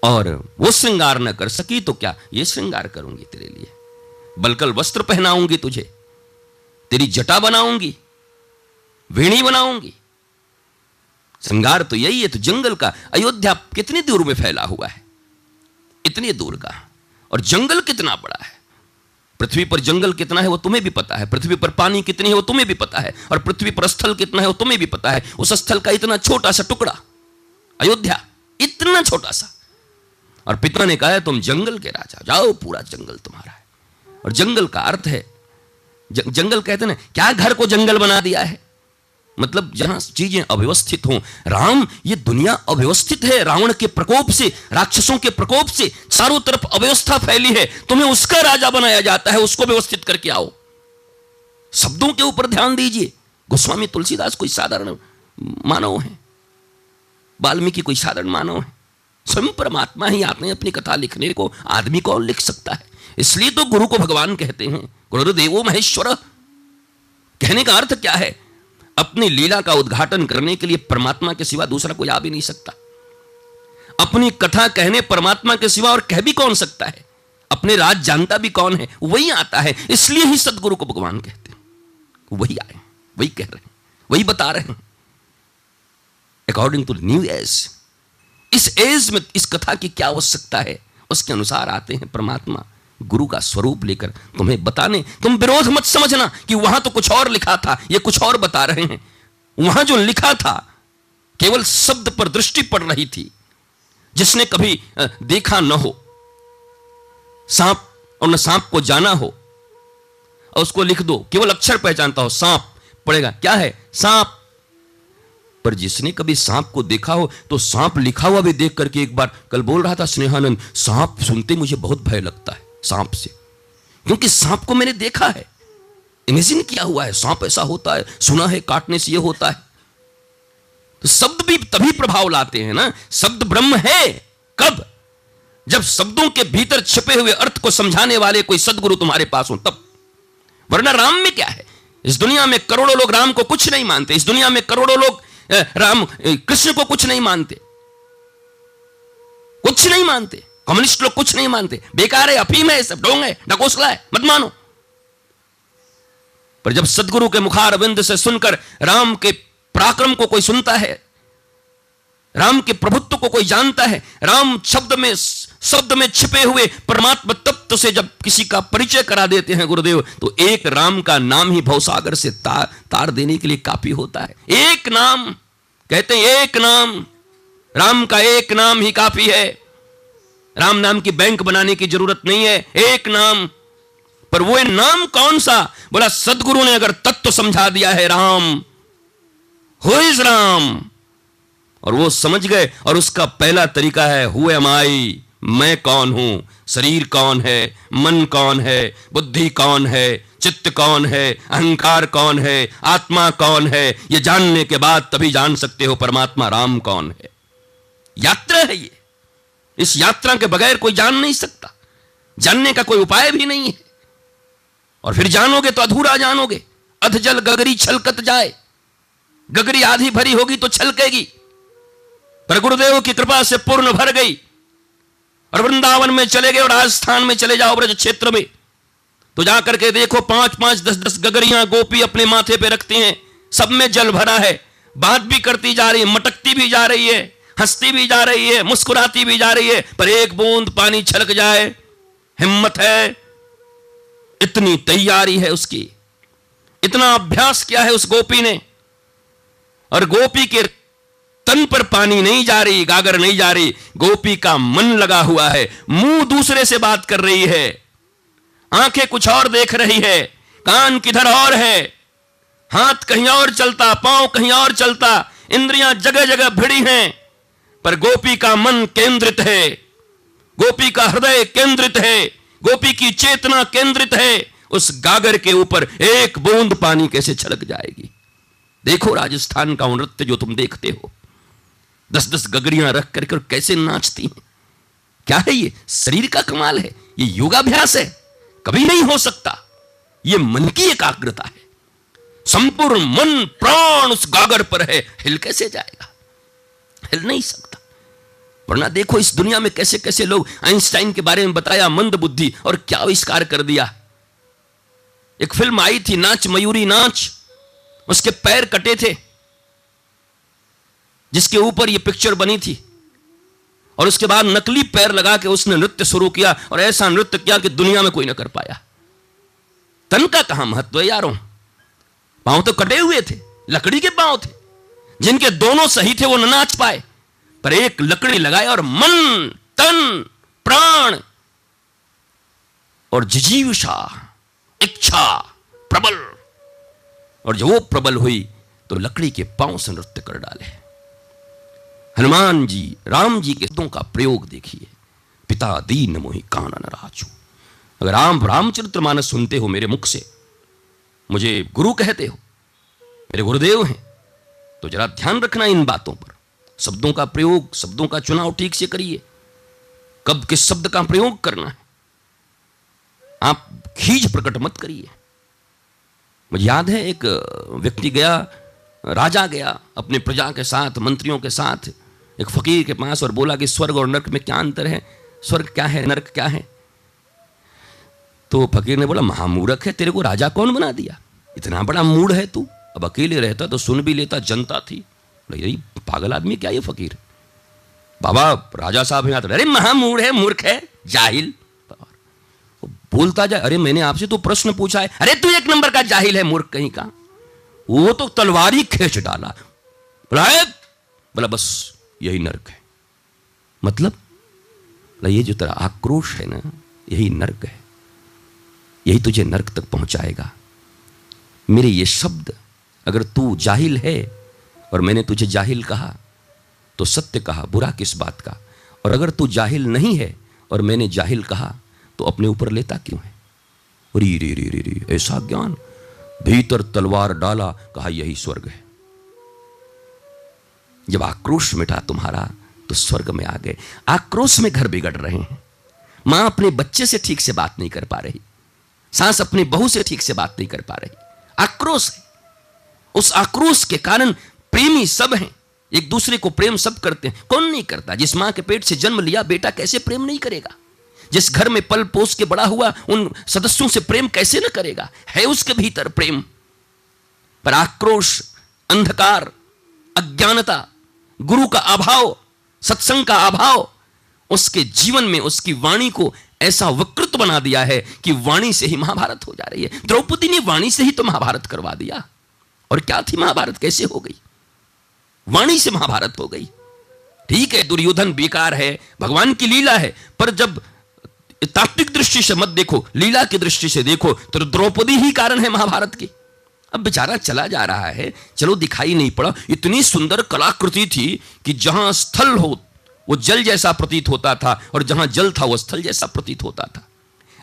और वो श्रृंगार न कर सकी तो क्या? ये श्रृंगार करूँगी तेरे लिए। बलकल वस्त्र पहनाऊँगी तुझे। तेरी जटा बनाऊँगी, वेणी बनाऊँगी। श्रृंगार तो यही है तो जंगल का अयोध्या कितनी दूर में फैला हुआ है? इतनी दूर का। और जंगल कितना बड़ा है? पृथ्वी पर जंगल कितना है वो तुम्हें भी पता है। पृथ्वी पर पानी कितनी है वो तुम्हें भी पता है। और पृथ्वी पर स्थल कितना है वो तुम्हें भी पता है। उस स्थल का इतना छोटा सा टुकड़ा, अयोध्या, इतना छोटा सा। और पिता ने कहा तुम जंगल के राजा जाओ पूरा जंगल तुम्हारा है। और जंगल का अर्थ है। जंगल कहते ना, क्या घर को जंगल बना दिया है? मतलब जहाँ चीज़ें अव्यवस्थित हों। राम, ये दुनिया अव्यवस्थित है, रावण के प्रकोप से, राक्षसों के प्रकोप से चारों तरफ़ अव्यवस्था फैली है। तुम्हें उसका राजा बनाया जाता है, उसको व्यवस्थित करके आओ। शब्दों के ऊपर ध्यान दीजिए। गोस्वामी तुलसीदास कोई साधारण मानव है। वाल्मीकि कोई साधारण मानव है। स्वयं परमात्मा ही हैं अपनी कथा लिखने को। आदमी कौन लिख सकता है? इसलिए तो गुरु को भगवान कहते हैं, गुरुदेवो महेश्वर। कहने का अर्थ क्या है? अपनी लीला का उद्घाटन करने के लिए परमात्मा के सिवा दूसरा कोई आ भी नहीं सकता। अपनी कथा कहने परमात्मा के सिवा और कह भी कौन सकता है? अपने राज जानता भी कौन है? वही आता है, इसलिए ही सदगुरु को भगवान कहते हैं। वही आए, वही कह रहे हैं, वही बता रहे हैं। अकॉर्डिंग टू न्यू एज इस एज में इस कथा की क्या आवश्यकता है? उसके अनुसार आते हैं परमात्मा। गुरु का स्वरूप लेकर तुम्हें बताने। तुम विरोध मत समझना कि वहाँ तो कुछ और लिखा था, ये कुछ और बता रहे हैं। वहाँ जो लिखा था, केवल शब्द पर दृष्टि पड़ रही थी। जिसने कभी देखा न हो। सांप, और न सांप को जाना हो, और उसको लिख दो। केवल अक्षर पहचानता हो, सांप पड़ेगा। क्या है? सांप। पर जिसने कभी सांप को देखा हो तो सांप लिखा हुआ भी देख करके एक बार कल बोल रहा था, स्नेहानंद, सांप सुनते मुझे बहुत भय लगता है। सांप से। क्योंकि सांप को मैंने देखा है। इमेजिन किया हुआ है। सांप ऐसा होता है, सुना है, काटने से ये होता है। तो शब्द भी तभी प्रभाव लाते हैं ना। शब्द ब्रह्म है, कब? जब शब्दों के भीतर छिपे हुए अर्थ को समझाने वाले कोई सदगुरु तुम्हारे पास हो, तब। वरना राम में क्या है? इस दुनिया में करोड़ों लोग राम को कुछ नहीं मानते। इस दुनिया में करोड़ों लोग राम कृष्ण को कुछ नहीं मानते। कुछ नहीं मानते। कम्युनिस्ट लोग कुछ नहीं मानते। बेकार है, अफीम है सब ढोंग है ढकोसला है, मत मानो। पर जब सदगुरु के मुखार बिंद से सुनकर राम के पराक्रम को कोई सुनता है, राम के प्रभुत्व को कोई जानता है, राम शब्द में शब्द में छिपे हुए परमात्मा तत्व से जब किसी का परिचय करा देते हैं गुरुदेव तो एक राम का नाम ही भवसागर से तार तार देने के लिए काफ़ी होता है। एक नाम, कहते हैं एक नाम, राम का एक नाम ही काफ़ी है। राम नाम की बैंक बनाने की ज़रूरत नहीं है, एक नाम। पर वो नाम कौन सा? बोला, सदगुरु ने अगर तत्व समझा दिया है राम। Who is Ram? और वो समझ गए, और उसका पहला तरीका है हु एम आई मैं कौन हूँ? शरीर कौन है? मन कौन है? बुद्धि कौन है? चित्त कौन है? अहंकार कौन है? आत्मा कौन है? ये जानने के बाद तभी जान सकते हो परमात्मा राम कौन है। यात्रा है ये। इस यात्रा के बगैर कोई जान नहीं सकता। जानने का कोई उपाय भी नहीं है। और फिर जानोगे तो अधूरा जानोगे। अध जल गगरी छलकत जाए। गगरी आधी भरी होगी तो छलकेगी। पर गुरुदेव की कृपा से पूर्ण भर गई। और वृंदावन में चले गए और राजस्थान में चले जाओ ब्रज क्षेत्र में। तो जाकर के देखो पाँच पाँच दस दस गगरियाँ गोपी अपने माथे पे रखती हैं। सब में जल भरा है। बात भी करती जा रही है, मटकती भी जा रही है। हंसती भी जा रही है, मुस्कुराती भी जा रही है, पर एक बूंद पानी छलक जाए। हिम्मत है। इतनी तैयारी है उसकी। इतना अभ्यास किया है उस गोपी ने। और गोपी के तन पर पानी नहीं जा रही, गागर नहीं जा रही। गोपी का मन लगा हुआ है। मुँह दूसरे से बात कर रही है। आँखें कुछ और देख रही है। कान किधर और है। हाथ कहीं और चलता, पाँव कहीं और चलता। इंद्रियाँ जगह जगह भिड़ी हैं। पर गोपी का मन केंद्रित है। गोपी का हृदय केंद्रित है। गोपी की चेतना केंद्रित है। उस गागर के ऊपर एक बूंद पानी कैसे छलक जाएगी? देखो राजस्थान का नृत्य जो तुम देखते हो। दस दस गगरियाँ रख करके और कैसे नाचती हैं? क्या है ये? शरीर का कमाल है। ये योगाभ्यास है। कभी नहीं हो सकता। ये मन की एकाग्रता है। संपूर्ण मन, प्राण उस गागर पर है। हिल कैसे जाएगा? हिल नहीं सकता। वरना देखो इस दुनिया में कैसे कैसे लोग आइंस्टाइन के बारे में बताया, मंद बुद्धि, और क्या आविष्कार कर दिया। एक फ़िल्म आई थी, नाच मयूरी नाच। उसके पैर कटे थे। जिसके ऊपर यह पिक्चर बनी थी। और उसके बाद नकली पैर लगा के उसने नृत्य शुरू किया, और ऐसा नृत्य किया कि दुनिया में कोई ना कर पाया। तन का कहा महत्व है यारों? पाँव तो कटे हुए थे, लकड़ी के पाँव थे। जिनके दोनों सही थे वो न नाच पाए, पर एक लकड़ी लगाए और मन, तन, प्राण और जिजीवशा इच्छा प्रबल। और जब वो प्रबल हुई तो लकड़ी के पाँव से नृत्य कर डाले। हनुमान जी, राम जी के शब्दों का प्रयोग देखिए। पिता दीन मोहि कानन राजू अगर राम रामचरित्र मानस सुनते हो मेरे मुख से, मुझे गुरु कहते हो, मेरे गुरुदेव हैं तो जरा ध्यान रखना इन बातों पर। शब्दों का प्रयोग, शब्दों का चुनाव ठीक से करिए। कब किस शब्द का प्रयोग करना है? आप खींच प्रकट मत करिए। मुझे याद है, एक व्यक्ति गया, राजा गया, अपने प्रजा के साथ, मंत्रियों के साथ, एक फकीर के पास, और बोला कि स्वर्ग और नर्क में क्या अंतर है? स्वर्ग क्या है, नर्क क्या है? तो फकीर ने बोला, महामूर्ख है, तेरे को राजा कौन बना दिया? इतना बड़ा मूड है तू। अब अकेले रहता तो सुन भी लेता, जनता थी। यही पागल आदमी क्या ये फकीर? बाबा, राजा साहब यहाँ अरे महामूड है, मूर्ख है, जाहिल। बोलता जाए, अरे मैंने आपसे तो प्रश्न पूछा है, अरे तू एक नंबर का जाहिल है, मूर्ख कहीं का? वो तो तलवारी खींच डाला। बोला बस यही नर्क है। मतलब ये जो तेरा आक्रोश है ना, यही नर्क है। यही तुझे नर्क तक पहुंचाएगा। मेरे ये शब्द अगर तू जाहिल है और मैंने तुझे जाहिल कहा तो सत्य कहा, बुरा किस बात का? और अगर तू जाहिल नहीं है और मैंने जाहिल कहा तो अपने ऊपर लेता क्यों है? री री री री री, ऐसा ज्ञान? भीतर तलवार डाला, कहा, यही स्वर्ग है। जब आक्रोश मिटा तुम्हारा तो स्वर्ग में आ गए। आक्रोश में घर बिगड़ रहे हैं। माँ अपने बच्चे से ठीक से बात नहीं कर पा रही। सांस अपनी बहू से ठीक से बात नहीं कर पा रही। आक्रोश है उस आक्रोश के कारण प्रेमी सब हैं। एक दूसरे को प्रेम सब करते हैं। कौन नहीं करता? जिस माँ के पेट से जन्म लिया, बेटा कैसे प्रेम नहीं करेगा? जिस घर में पल पोस के बड़ा हुआ, उन सदस्यों से प्रेम कैसे न करेगा? है उसके भीतर प्रेम। पर आक्रोश, अंधकार, अज्ञानता, गुरु का अभाव, सत्संग का अभाव, उसके जीवन में उसकी वाणी को ऐसा विकृत बना दिया है कि वाणी से ही महाभारत हो जा रही है। द्रौपदी ने वाणी से ही तो महाभारत करवा दिया। और क्या थी महाभारत? कैसे हो गई? वाणी से महाभारत हो गई। ठीक है, दुर्योधन बेकार है, भगवान की लीला है, पर जब तात्विक दृष्टि से मत देखो, लीला की दृष्टि से देखो तो द्रौपदी ही कारण है महाभारत की। अब बेचारा चला जा रहा है, चलो दिखाई नहीं पड़ा। इतनी सुंदर कलाकृति थी कि जहाँ स्थल हो, वो जल जैसा प्रतीत होता था, और जहाँ जल था, वो स्थल जैसा प्रतीत होता था।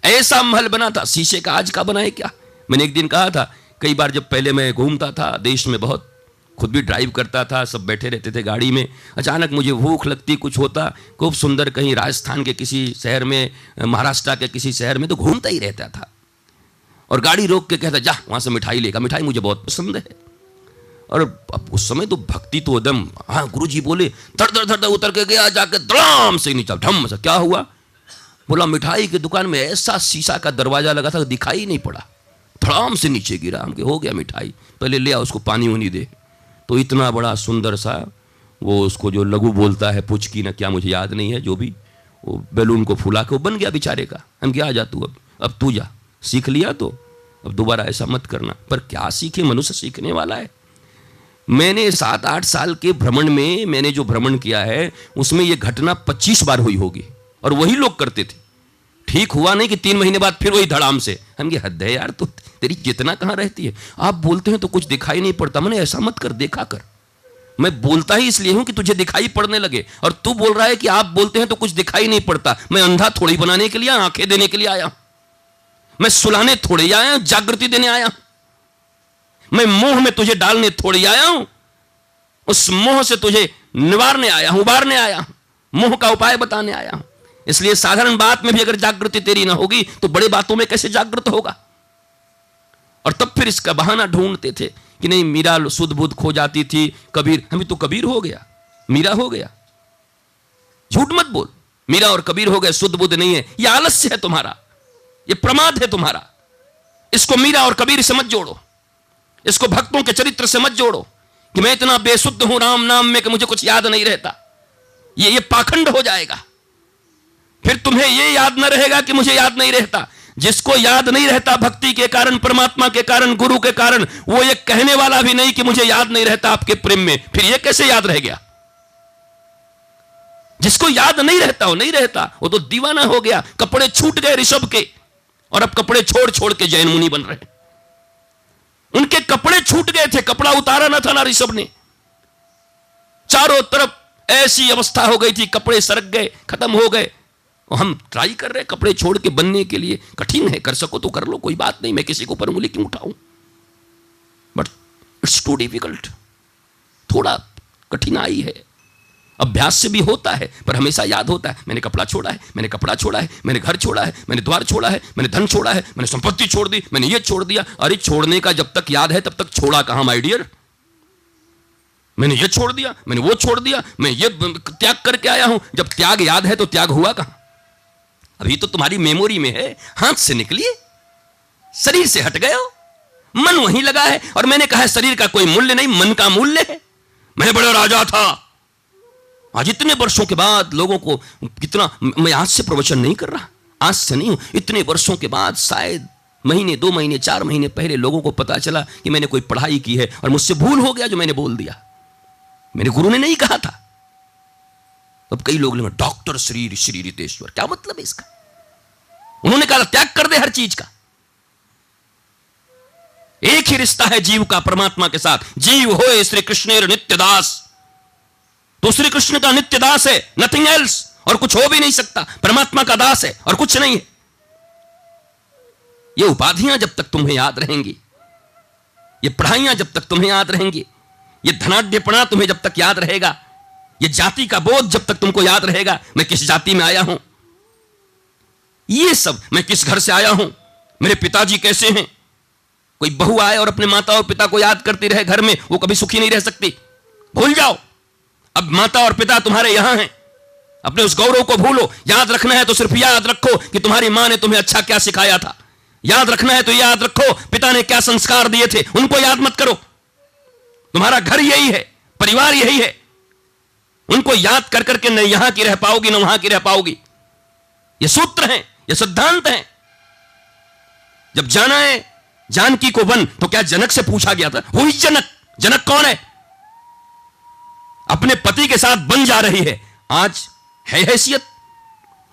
ऐसा महल बना था। शीशे का आज का बनाए क्या? मैंने एक दिन कहा था कई बार जब पहले मैं घूमता था, देश में बहुत खुद भी ड्राइव करता था, सब बैठे रहते थे गाड़ी में, अचानक मुझे भूख लगती, कुछ होता, खूब सुंदर कहीं राजस्थान के किसी शहर में, महाराष्ट्र के किसी शहर में तो घूमता ही रहता था। और गाड़ी रोक के कहता, जा, वहाँ से मिठाई लेगा, मिठाई मुझे बहुत पसंद है। और उस समय तो भक्ति तो एकदम हाँ गुरु जी बोले धड़ धड़ धड़ उतर के गया, जाके दड़ाम से नीचा ढम से, क्या हुआ? बोला, मिठाई की दुकान में ऐसा शीशा का दरवाज़ा लगा था, दिखाई नहीं पड़ा। धड़ाम से नीचे गिरा। हम हो गया मिठाई, पहले ले आ, उसको पानी वानी दे। तो इतना बड़ा सुंदर सा वो उसको जो लघु बोलता है, पुचकी ना क्या मुझे याद नहीं है, जो भी, वो बैलून को फुला के वो बन गया बेचारे का। हम क्या आ जा तू अब अब तू जा, सीख लिया तो अब दोबारा ऐसा मत करना। पर क्या सीखे, मनुष्य सीखने वाला है। मैंने सात आठ साल के भ्रमण में, मैंने जो भ्रमण किया है, उसमें यह घटना पच्चीस बार हुई होगी, और वही लोग करते थे। ठीक हुआ नहीं कि तीन महीने बाद फिर वही धड़ाम से। हम ये हद है यार तो तेरी जितना कहाँ रहती है? आप बोलते हैं तो कुछ दिखाई नहीं पड़ता। मैंने ऐसा मत कर, देखा कर। मैं बोलता ही इसलिए हूँ कि तुझे दिखाई पड़ने लगे। और तू बोल रहा है कि आप बोलते हैं तो कुछ दिखाई नहीं पड़ता। मैं अंधा थोड़ी बनाने के लिए आँखें देने के लिए आया। मैं सुलाने थोड़े आया हूँ जागृति देने आया। मैं मोह में तुझे डालने थोड़ी आया हूँ। उस मोह से तुझे निवारने आया हूँ, उबारने आया मोह का उपाय बताने आया हूँ। इसलिए साधारण बात में भी अगर जागृति तेरी ना होगी तो बड़े बातों में कैसे जागृत होगा? और तब फिर इसका बहाना ढूंढते थे कि नहीं, मीरा सुध बुद्ध खो जाती थी, कबीर, हमें तो कबीर हो गया। मीरा हो गया। झूठ मत बोल। मीरा और कबीर हो गए, शुद्ध बुद्ध नहीं है। यह आलस्य है तुम्हारा। यह प्रमाद है तुम्हारा। इसको मीरा और कबीर से मत जोड़ो। इसको भक्तों के चरित्र से मत जोड़ो कि मैं इतना बेसुद्ध हूँ राम नाम में कि मुझे कुछ याद नहीं रहता। ये ये पाखंड हो जाएगा। फिर तुम्हें यह याद न रहेगा कि मुझे याद नहीं रहता। जिसको याद नहीं रहता भक्ति के कारण, परमात्मा के कारण, गुरु के कारण, वो ये कहने वाला भी नहीं कि मुझे याद नहीं रहता आपके प्रेम में। फिर ये कैसे याद रह गया? जिसको याद नहीं रहता, वो नहीं रहता। वो तो दीवाना हो गया, कपड़े छूट गए ऋषभ के, और अब कपड़े छोड़ छोड़ के जैन मुनि बन रहे उनके कपड़े छूट गए थे, कपड़ा उतारा ना था ना ऋषभ ने। चारों तरफ़ ऐसी अवस्था हो गई थी, कपड़े सरक गए, खत्म हो गए। हम ट्राई कर रहे हैं कपड़े छोड़ के बनने के लिए। कठिन है, कर सको तो कर लो, कोई बात नहीं, मैं किसी को पर उंगली क्यों उठाऊं? बट इट्स टू डिफ़िकल्ट थोड़ा कठिनाई है। अभ्यास से भी होता है, पर हमेशा याद होता है, मैंने कपड़ा छोड़ा है, मैंने कपड़ा छोड़ा है, मैंने घर छोड़ा है, मैंने द्वार छोड़ा है, मैंने धन छोड़ा है, मैंने संपत्ति छोड़ दी, मैंने ये छोड़ दिया। अरे छोड़ने का जब तक याद है, तब तक छोड़ा कहाँ माई डियर मैंने ये छोड़ दिया, मैंने वो छोड़ दिया, मैं ये त्याग करके आया हूँ। जब त्याग याद है तो त्याग हुआ कहाँ? अभी तो तुम्हारी मेमोरी में है, हाथ से निकली शरीर से हट गए हो। मन वहीं लगा है, और मैंने कहा, शरीर का कोई मूल्य नहीं, मन का मूल्य है। मैं बड़ा राजा था। आज इतने वर्षों के बाद लोगों को कितना, मैं आज से प्रवचन नहीं कर रहा, आज से नहीं हूँ। इतने वर्षों के बाद शायद महीने, दो महीने, चार महीने पहले लोगों को पता चला कि मैंने कोई पढ़ाई की है, और मुझसे भूल हो गया जो मैंने बोल दिया। मेरे गुरु ने नहीं कहा था। अब कई लोग डॉक्टर श्री श्री रितेश्वर। क्या मतलब है इसका? उन्होंने कहा, त्याग कर दे हर चीज़ का। एक ही रिश्ता है जीव का, परमात्मा के साथ। जीव हो श्री कृष्ण नित्य दास तो श्री कृष्ण का नित्य दास है नथिंग एल्स और कुछ हो भी नहीं सकता। परमात्मा का दास है, और कुछ नहीं है। ये उपाधियाँ जब तक तुम्हें याद रहेंगी, ये पढ़ाइयाँ जब तक तुम्हें याद रहेंगी, ये धनाढ़ तुम्हें जब तक याद रहेगा ये जाति का बोध जब तक तुमको याद रहेगा, मैं किस जाति में आया हूँ? ये सब मैं किस घर से आया हूँ? मेरे पिताजी कैसे हैं? कोई बहू आए और अपने माता और पिता को याद करती रहे घर में, वो कभी सुखी नहीं रह सकती। भूल जाओ। अब माता और पिता तुम्हारे यहाँ हैं। अपने उस गौरव को भूलो। याद रखना है तो सिर्फ़ याद रखो कि तुम्हारी माँ ने तुम्हें अच्छा क्या सिखाया था। याद रखना है तो याद रखो, पिता ने क्या संस्कार दिए थे, उनको याद मत करो। तुम्हारा घर यही है, परिवार यही है। उनको याद कर करके न यहाँ की रह पाओगी, न वहाँ की रह पाओगी। ये सूत्र हैं, ये सिद्धांत हैं। जब जाना है, जानकी को वन तो क्या जनक से पूछा गया था? वही जनक जनक कौन है? अपने पति के साथ बन जा रही है। आज है हैसियत।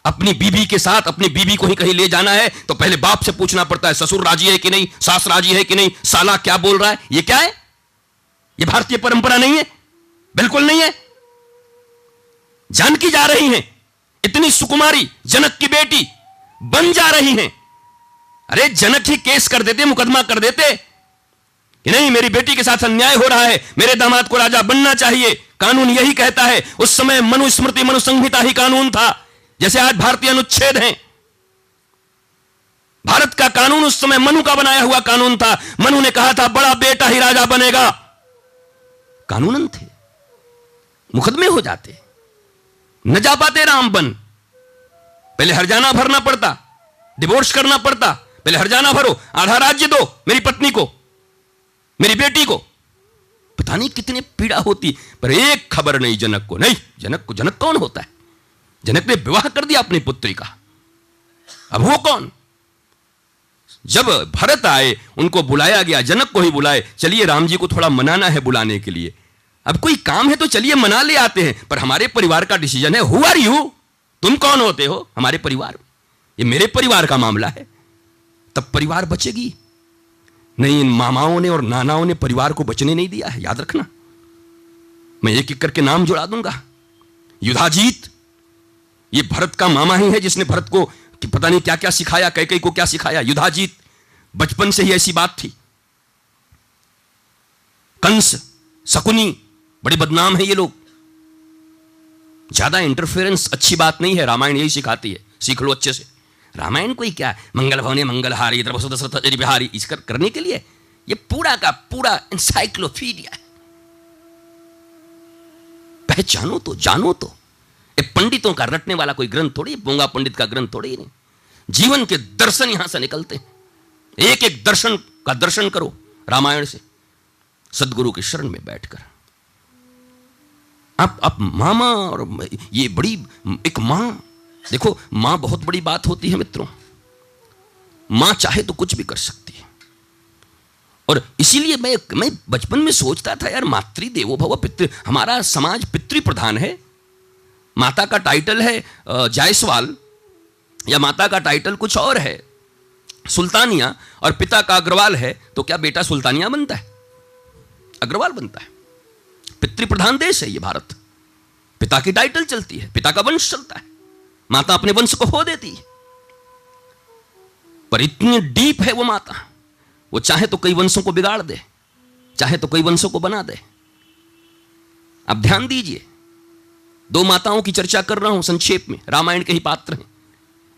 अपनी बीबी के साथ, अपनी बीबी को ही कहीं ले जाना है तो पहले बाप से पूछना पड़ता है, ससुर राज़ी है कि नहीं, सास राज़ी है कि नहीं, साला क्या बोल रहा है? ये क्या है? ये भारतीय परंपरा नहीं है? बिल्कुल नहीं है। जानकी जा रही हैं। इतनी सुकुमारी जनक की बेटी बन जा रही हैं। अरे जनक ही केस कर देते, मुकदमा कर देते। कि नहीं, मेरी बेटी के साथ अन्याय हो रहा है, मेरे दामाद को राजा बनना चाहिए। कानून यही कहता है, उस समय मनुस्मृति, मनुसंहिता ही कानून था, जैसे आज भारतीय अनुच्छेद हैं। भारत का कानून उस समय मनु का बनाया हुआ कानून था। मनु ने कहा था, बड़ा बेटा ही राजा बनेगा। कानूनन थे, मुकदमे हो जाते। न जा पाते राम बन। पहले हरजाना भरना पड़ता डिवोर्स करना पड़ता। पहले हरजाना भरो, आधा राज्य दो, मेरी पत्नी को, मेरी बेटी को। पता नहीं कितनी पीड़ा होती, पर एक खबर नहीं जनक को, नहीं, जनक को, जनक कौन होता है? जनक ने विवाह कर दिया अपनी पुत्री का। अब वो कौन? जब भरत आए, उनको बुलाया गया, जनक को ही बुलाए, चलिए राम जी को थोड़ा मनाना है बुलाने के लिए। अब कोई काम है तो चलिए मना ले आते हैं, पर हमारे परिवार का डिसीज़न है हु आर यू तुम कौन होते हो? हमारे परिवार। ये मेरे परिवार का मामला है। तब परिवार बचेगी। नहीं, इन मामाओं ने और नानाओं ने परिवार को बचने नहीं दिया है, याद रखना। मैं एक एक करके नाम जुड़ा दूँगा। युधाजीत, ये भरत का मामा ही है जिसने भरत को कि पता नहीं क्या क्या सिखाया कई कई को क्या सिखाया। युधाजीत, बचपन से ही ऐसी बात थी। कंस, शकुनी बड़े बदनाम है ये लोग। ज़्यादा इंटरफेरेंस अच्छी बात नहीं है, रामायण यही सिखाती है, सीख लो अच्छे से। रामायण कोई क्या? मंगल भवने मंगलहारी दशरथ बिहारी इसकर करने के लिए। ये पूरा का पूरा इंसाइक्लोपीडिया है। पहचानो तो जानो तो। ये पंडितों का रटने वाला कोई ग्रंथ थोड़ी बोंगा पंडित का ग्रंथ थोड़ी नहीं। जीवन के दर्शन यहाँ से निकलते हैं। एक एक दर्शन का दर्शन करो रामायण से। सदगुरु के शरण में बैठकर। आप आप मामा और ये बड़ी, एक माँ। देखो, माँ बहुत बड़ी बात होती है मित्रों। माँ चाहे तो कुछ भी कर सकती है। और इसीलिए मैं मैं बचपन में सोचता था, यार मातृ देवो भव पितृ, हमारा समाज पितृ प्रधान है। माता का टाइटल है जायसवाल, या माता का टाइटल कुछ और है। सुल्तानिया, और पिता का अग्रवाल है तो क्या बेटा सुल्तानिया बनता है? अग्रवाल बनता है। पितृ प्रधान देश है ये भारत। पिता की टाइटल चलती है, पिता का वंश चलता है, माता अपने वंश को खो देती है। पर इतनी डीप है वो माता, वो चाहे तो कई वंशों को बिगाड़ दे, चाहे तो कई वंशों को बना दे। अब ध्यान दीजिए, दो माताओं की चर्चा कर रहा हूँ संक्षेप में, रामायण के ही पात्र हैं।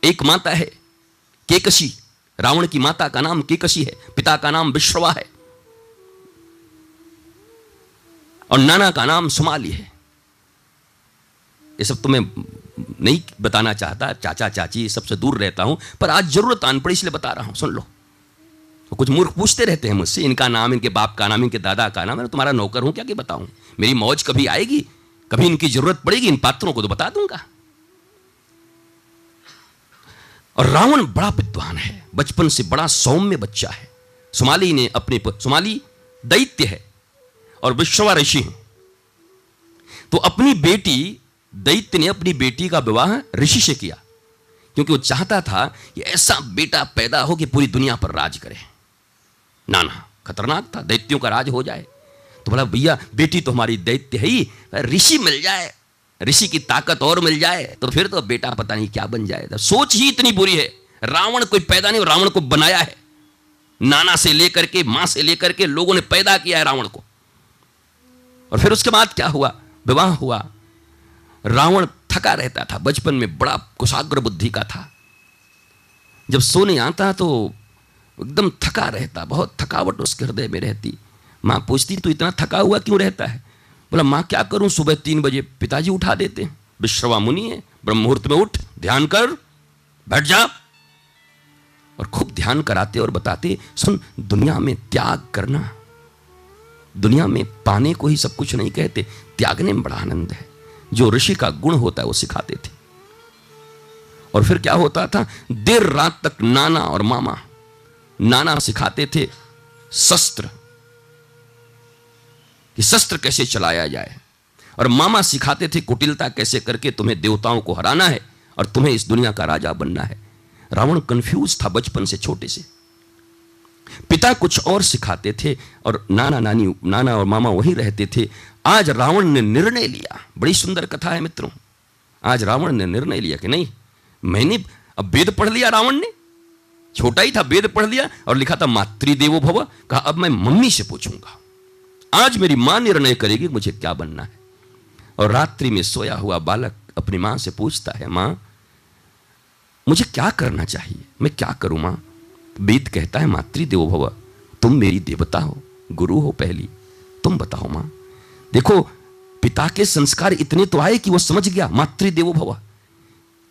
एक माता है केकशी, रावण की माता का नाम केकशी है, पिता का नाम विश्रवा है। और नाना का नाम सुमाली है। ये सब तो मैं नहीं बताना चाहता, चाचा, चाची सबसे दूर रहता हूँ, पर आज ज़रूरत आन पड़ी इसलिए बता रहा हूँ, सुन लो। तो कुछ मूर्ख पूछते रहते हैं मुझसे, इनका नाम, इनके बाप का नाम, इनके दादा का नाम है तुम्हारा नौकर हूँ, क्या क्या बताऊँ? मेरी मौज कभी आएगी? कभी इनकी ज़रूरत पड़ेगी इन पात्रों को तो बता दूँगा। और रावण बड़ा विद्वान है, बचपन से बड़ा सौम्य बच्चा है। सुमाली ने अपने सुमाली दैत्य है और विश्वा ऋषि हैं। तो अपनी बेटी, दैत्य ने अपनी बेटी का विवाह ऋषि से किया, क्योंकि वो चाहता था कि ऐसा बेटा पैदा हो कि पूरी दुनिया पर राज करे। नाना, खतरनाक था, दैत्यों का राज हो जाए। तो बोला, भैया, बेटी तो हमारी दैत्य है ही, ऋषि मिल जाए, ऋषि की ताकत और मिल जाए तो फिर तो बेटा पता नहीं क्या बन जाए सोच ही इतनी बुरी है, रावण कोई पैदा नहीं, रावण को बनाया है। नाना से लेकर के, माँ से लेकर के लोगों ने पैदा किया है रावण को। और फिर उसके बाद क्या हुआ? विवाह हुआ। रावण थका रहता था। बचपन में बड़ा कुशाग्र बुद्धि का था। जब सोने आता तो एकदम थका रहता। बहुत थकावट उसके हृदय में रहती। माँ पूछती तो इतना थका हुआ क्यों रहता है? बोला, माँ, क्या करूँ? सुबह तीन बजे पिताजी उठा देते हैं। विश्रवा मुनि है। ब्रह्म मुहूर्त में उठ, ध्यान कर, बैठ जा। और खूब ध्यान कराते और बताते, सुन, दुनिया में त्याग करना दुनिया में पाने को ही सब कुछ नहीं कहते, त्यागने में बड़ा आनंद है। जो ऋषि का गुण होता है, वो सिखाते थे। और फिर क्या होता था? देर रात तक नाना और मामा, नाना सिखाते थे शस्त्र, कि शस्त्र कैसे चलाया जाए। और मामा सिखाते थे कुटिलता कैसे करके तुम्हें देवताओं को हराना है और तुम्हें इस दुनिया का राजा बनना है। रावण कंफ्यूज था बचपन से, छोटे से। पिता कुछ और सिखाते थे और नाना नानी, नाना और मामा वहीं रहते थे। आज रावण ने निर्णय लिया। बड़ी सुंदर कथा है मित्रों। आज रावण ने निर्णय लिया कि नहीं, मैंने अब वेद पढ़ लिया रावण ने। छोटा ही था, वेद पढ़ लिया और लिखा था, मातृदेवो भव कहा, अब मैं मम्मी से पूछूँगा। आज मेरी माँ निर्णय करेगी मुझे क्या बनना है? और रात्रि में सोया हुआ बालक अपनी माँ से पूछता है, माँ, मुझे क्या करना चाहिए? मैं क्या करूँ, माँ? वेद कहता है मातृदेवो भव, तुम मेरी देवता हो, गुरु हो पहली, तुम बताओ माँ। देखो, पिता के संस्कार इतने तो आए कि वो समझ गया मातृदेवो भव।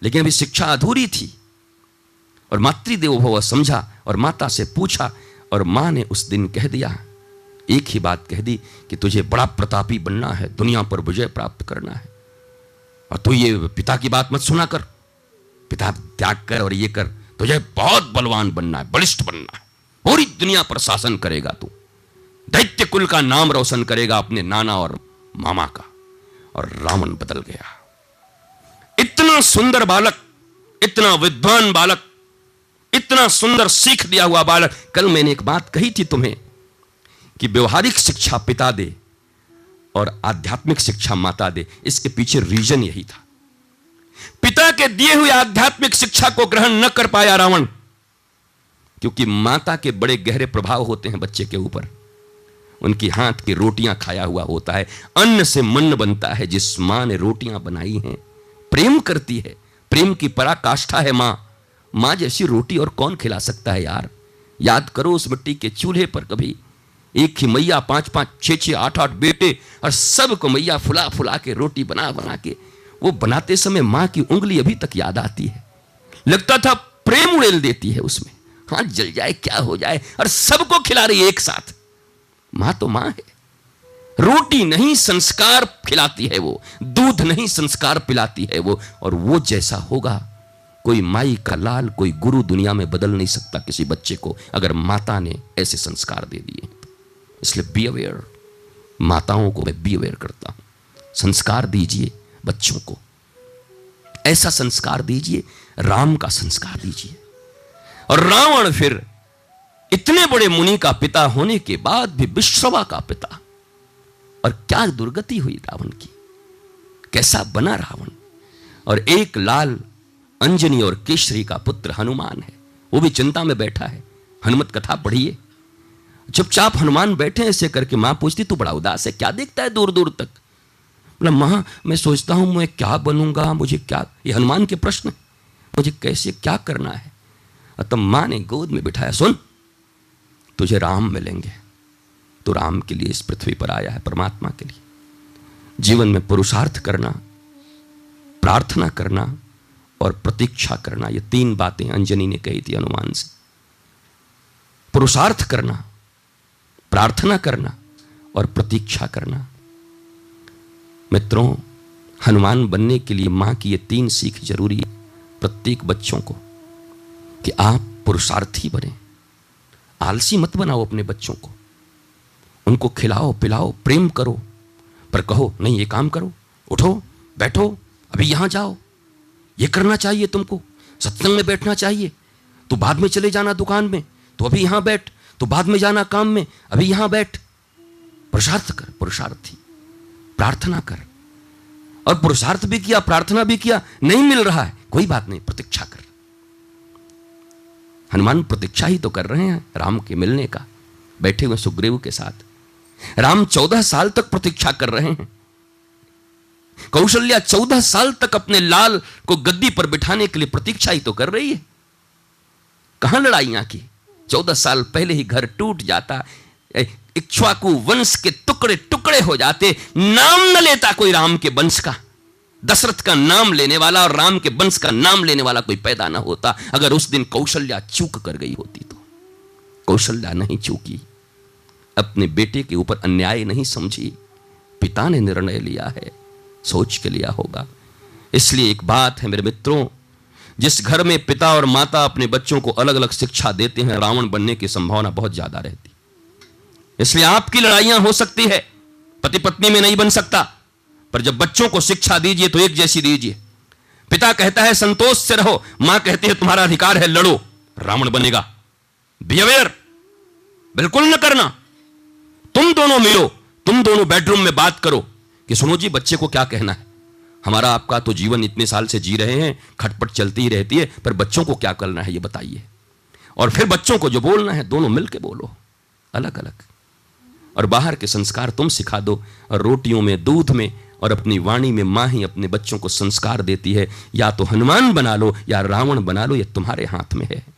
लेकिन अभी शिक्षा अधूरी थी और मातृदेवो भव समझा और माता से पूछा और माँ ने उस दिन कह दिया, एक ही बात कह दी कि तुझे बड़ा प्रतापी बनना है, दुनिया पर विजय प्राप्त करना है। और तू ये पिता की बात मत सुना कर, पिता त्याग कर और ये कर। तुझे बहुत बलवान बनना है, बलिष्ठ बनना है। पूरी दुनिया पर शासन करेगा तू। दैत्य कुल का नाम रोशन करेगा अपने नाना और मामा का, और रावण बदल गया। इतना सुंदर बालक, इतना विद्वान बालक, इतना सुंदर सीख दिया हुआ बालक, कल मैंने एक बात कही थी तुम्हें कि व्यवहारिक शिक्षा पिता दे और आध्यात्मिक शिक्षा माता दे, इसके पीछे रीजन यही था। पिता के दिए हुए आध्यात्मिक शिक्षा को ग्रहण न कर पाया रावण, क्योंकि माता के बड़े गहरे प्रभाव होते हैं बच्चे के ऊपर। उनकी हाथ की रोटियाँ खाया हुआ होता है, अन्न से मन बनता है, जिस माँ ने रोटियाँ बनाई हैं, प्रेम करती है, प्रेम की पराकाष्ठा है माँ। माँ जैसी रोटी और कौन खिला सकता है यार? याद करो उस मिट्टी के चूल्हे पर कभी एक ही मैया पाँच पाँच छह छह आठ आठ बेटे और सबको मैया फुला फुला के रोटी बना बना के वो बनाते समय माँ की उंगली अभी तक याद आती है। लगता था प्रेम उड़ेल देती है उसमें। हाँ जल जाए, क्या हो जाए, और सबको खिला रही एक साथ। माँ तो माँ है। रोटी नहीं, संस्कार खिलाती है वो। दूध नहीं, संस्कार पिलाती है वो। और वो जैसा होगा, कोई माई का लाल, कोई गुरु दुनिया में बदल नहीं सकता किसी बच्चे को, अगर माता ने ऐसे संस्कार दे दिए। इसलिए बी अवेयर माताओं को मैं बी अवेयर करता हूँ। संस्कार दीजिए। बच्चों को। ऐसा संस्कार दीजिए, राम का संस्कार दीजिए। और रावण फिर इतने बड़े मुनि का पिता होने के बाद भी विश्रवा का पिता। और क्या दुर्गति हुई रावण की? कैसा बना रावण? और एक लाल अंजनी और केशरी का पुत्र हनुमान है। वो भी चिंता में बैठा है। हनुमत कथा पढ़िए। चुपचाप हनुमान बैठे ऐसे करके माँ पूछती, तू बड़ा उदास है, क्या देखता है दूर दूर तक? बोला, माँ, मैं सोचता हूँ, मैं क्या बनूँगा? मुझे क्या, ये हनुमान के प्रश्न मुझे कैसे क्या करना है? और तब माँ ने गोद में बिठाया, सुन, तुझे राम मिलेंगे। तो राम के लिए इस पृथ्वी पर आया है, परमात्मा के लिए। जीवन में पुरुषार्थ करना, प्रार्थना करना और प्रतीक्षा करना, ये तीन बातें अंजनी ने कही थी हनुमान से। पुरुषार्थ करना, प्रार्थना करना और प्रतीक्षा करना मित्रों, हनुमान बनने के लिए माँ की ये तीन सीख ज़रूरी है प्रत्येक बच्चों को, कि आप पुरुषार्थी बने। आलसी मत बनाओ अपने बच्चों को। उनको खिलाओ, पिलाओ, प्रेम करो, पर कहो, नहीं, ये काम करो। उठो, बैठो, अभी यहाँ जाओ। ये करना चाहिए तुमको। सत्संग में बैठना चाहिए। तो बाद में चले जाना दुकान में। तो अभी यहाँ बैठ। तो बाद में जाना काम में। अभी यहाँ बैठ। पुरुषार्थ कर, पुरुषार्थी। प्रार्थना कर। और पुरुषार्थ भी किया, प्रार्थना भी किया, नहीं मिल रहा है, कोई बात नहीं, प्रतीक्षा कर। हनुमान प्रतीक्षा ही तो कर रहे हैं, राम के मिलने का, बैठे हुए सुग्रीव के साथ। राम चौदह साल तक प्रतीक्षा कर रहे हैं। कौशल्या चौदह साल तक अपने लाल को गद्दी पर बिठाने के लिए प्रतीक्षा ही तो कर रही है। कहाँ लड़ाइयाँ की? चौदह साल पहले ही घर टूट जाता इक्ष्वाकु वंश के टुकड़े टुकड़े हो जाते, नाम न लेता कोई राम के वंश का। दशरथ का नाम लेने वाला और राम के वंश का नाम लेने वाला कोई पैदा ना होता। अगर उस दिन कौशल्या चूक कर गई होती तो। कौशल्या नहीं चूकी। अपने बेटे के ऊपर अन्याय नहीं समझी। पिता ने निर्णय लिया है, सोच के लिया होगा। इसलिए एक बात है मेरे मित्रों, जिस घर में पिता और माता अपने बच्चों को अलग अलग शिक्षा देते हैं, रावण बनने की संभावना बहुत ज़्यादा रहती। इसलिए आपकी लड़ाइयाँ हो सकती है। पति पत्नी में नहीं बन सकता। पर जब बच्चों को शिक्षा दीजिए तो एक जैसी दीजिए। पिता कहता है, संतोष से रहो। माँ कहती है, तुम्हारा अधिकार है, लड़ो। रावण बनेगा। बिहेवियर बिल्कुल न करना। तुम दोनों मिलो। तुम दोनों बेडरूम में बात करो कि सुनो जी, बच्चे को क्या कहना है? हमारा आपका तो जीवन इतने साल से जी रहे हैं, खटपट चलती ही रहती है, पर बच्चों को क्या करना है ये बताइए। और फिर बच्चों को जो बोलना है, दोनों मिलके बोलो। अलग अलग और बाहर के संस्कार तुम सिखा दो। और रोटियों में, दूध में और अपनी वाणी में माँ ही अपने बच्चों को संस्कार देती है। या तो हनुमान बना लो, या रावण बना लो, ये तुम्हारे हाथ में है।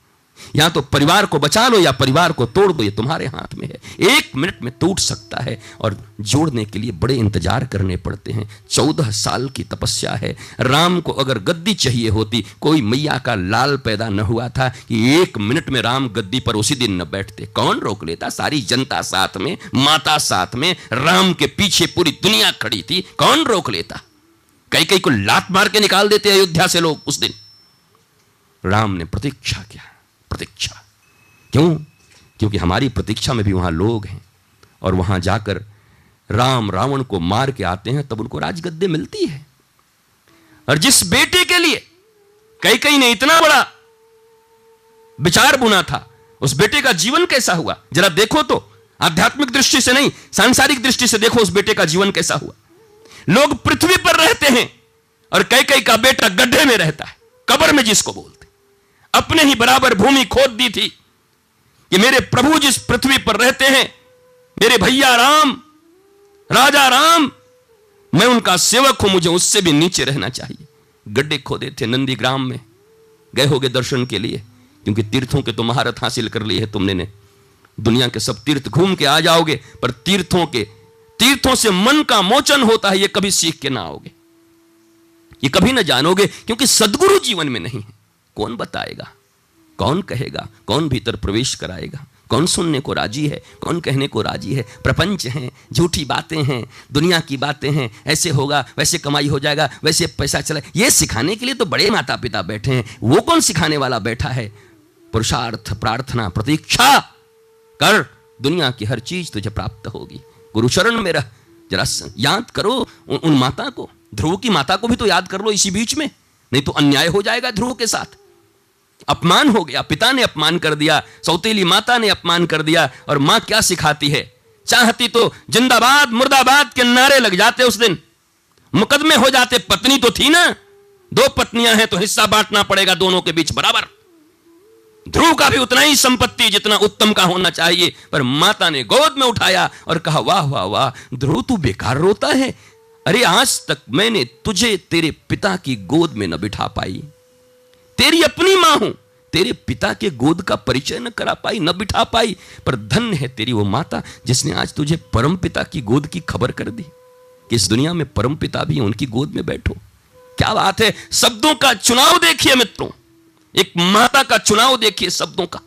या तो परिवार को बचा लो या परिवार को तोड़ दो, ये तुम्हारे हाथ में है। एक मिनट में टूट सकता है और जोड़ने के लिए बड़े इंतज़ार करने पड़ते हैं। चौदह साल की तपस्या है। राम को अगर गद्दी चाहिए होती, कोई मैया का लाल पैदा न हुआ था कि एक मिनट में राम गद्दी पर उसी दिन न बैठते। कौन रोक लेता? सारी जनता साथ में, माता साथ में, राम के पीछे पूरी दुनिया खड़ी थी। कौन रोक लेता? कई कई को लात मार के निकाल देते अयोध्या से लोग उस दिन। राम ने प्रतीक्षा किया। प्रतीक्षा। क्यों? क्योंकि हमारी प्रतीक्षा में भी वहाँ लोग हैं और वहाँ जाकर राम रावण को मार के आते हैं, तब उनको राजगद्दे मिलती है। और जिस बेटे के लिए कई कई ने इतना बड़ा विचार बुना था, उस बेटे का जीवन कैसा हुआ? जरा देखो तो। आध्यात्मिक दृष्टि से नहीं, सांसारिक दृष्टि से देखो उस बेटे का जीवन कैसा हुआ। लोग पृथ्वी पर रहते हैं और कई कई का बेटा गड्ढे में रहता है, कबर में जिसको बोलते अपने ही बराबर भूमि खोद दी थी कि मेरे प्रभु जिस पृथ्वी पर रहते हैं, मेरे भैया राम, राजा राम, मैं उनका सेवक हूँ, मुझे उससे भी नीचे रहना चाहिए। गड्ढे खोदे थे नंदी ग्राम में, गए होगे दर्शन के लिए, क्योंकि तीर्थों के तो महारत हासिल कर ली है तुमने ने। दुनिया के सब तीर्थ घूम के आ जाओगे, पर तीर्थों के, तीर्थों से मन का मोचन होता है, ये कभी सीख के ना आओगे। ये कभी ना जानोगे, क्योंकि सदगुरु जीवन में नहीं है। कौन बताएगा? कौन कहेगा? कौन भीतर प्रवेश कराएगा? कौन सुनने को राज़ी है? कौन कहने को राज़ी है? प्रपंच हैं झूठी बातें हैं दुनिया की बातें हैं ऐसे होगा वैसे कमाई हो जाएगा वैसे पैसा चला। ये सिखाने के लिए तो बड़े माता पिता बैठे हैं। वो कौन सिखाने वाला बैठा है? पुरुषार्थ प्रार्थना प्रतीक्षा कर। दुनिया की हर चीज़ तुझे प्राप्त होगी। गुरुचरण में रह। जरा याद करो उन, उन माता को। ध्रुव की माता को भी तो याद कर लो इसी बीच में। नहीं तो अन्याय हो जाएगा ध्रुव के साथ। अपमान हो गया, पिता ने अपमान कर दिया, सौतेली माता ने अपमान कर दिया, और माँ क्या सिखाती है? चाहती तो जिंदाबाद, मुर्दाबाद के नारे लग जाते उस दिन। मुकदमे हो जाते, पत्नी तो थी ना। दो पत्नियाँ हैं तो हिस्सा बांटना पड़ेगा दोनों के बीच बराबर। ध्रुव का भी उतना ही संपत्ति जितना उत्तम का होना चाहिए, पर माता ने गोद में उठाया और कहा, वाह वाह वाह, ध्रुव, तू बेकार रोता है। अरे, आज तक मैंने तुझे, तेरे पिता की गोद में न बिठा पाई। तेरी अपनी माँ हूँ। तेरे पिता के गोद का परिचय न करा पाई, न बिठा पाई, पर धन्य है तेरी वो माता जिसने आज तुझे परम पिता की गोद की खबर कर दी। कि इस दुनिया में परम पिता भी उनकी गोद में बैठो। क्या बात है? शब्दों का चुनाव देखिए मित्रों। एक माता का चुनाव देखिए शब्दों का।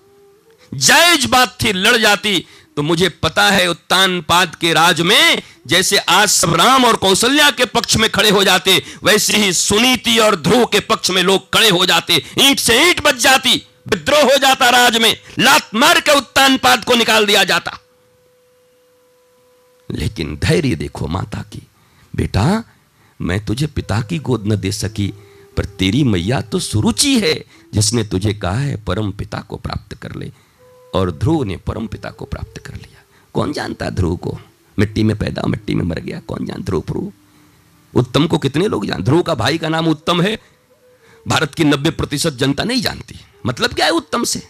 जायज़ बात थी, लड़ जाती तो मुझे पता है उत्तान पाद के राज में जैसे आज सब राम और कौशल्या के पक्ष में खड़े हो जाते, वैसे ही सुनीति और ध्रुव के पक्ष में लोग खड़े हो जाते। ईंट से ईंट बच जाती, विद्रोह हो जाता राज में, लात मार के उत्तान पाद को निकाल दिया जाता। लेकिन धैर्य देखो माता की। बेटा, मैं तुझे पिता की गोद न दे सकी, पर तेरी मैया तो सुरुचि है, जिसने तुझे कहा है परम पिता को प्राप्त कर ले। और ध्रुव ने परम पिता को प्राप्त कर लिया। कौन जानता है ध्रुव को? मिट्टी में पैदा, मिट्टी में मर गया। कौन जान ध्रुव ध्रुव उत्तम को कितने लोग जान? ध्रुव का भाई का नाम उत्तम है। भारत की नब्बे प्रतिशत जनता नहीं जानती। मतलब क्या है उत्तम से?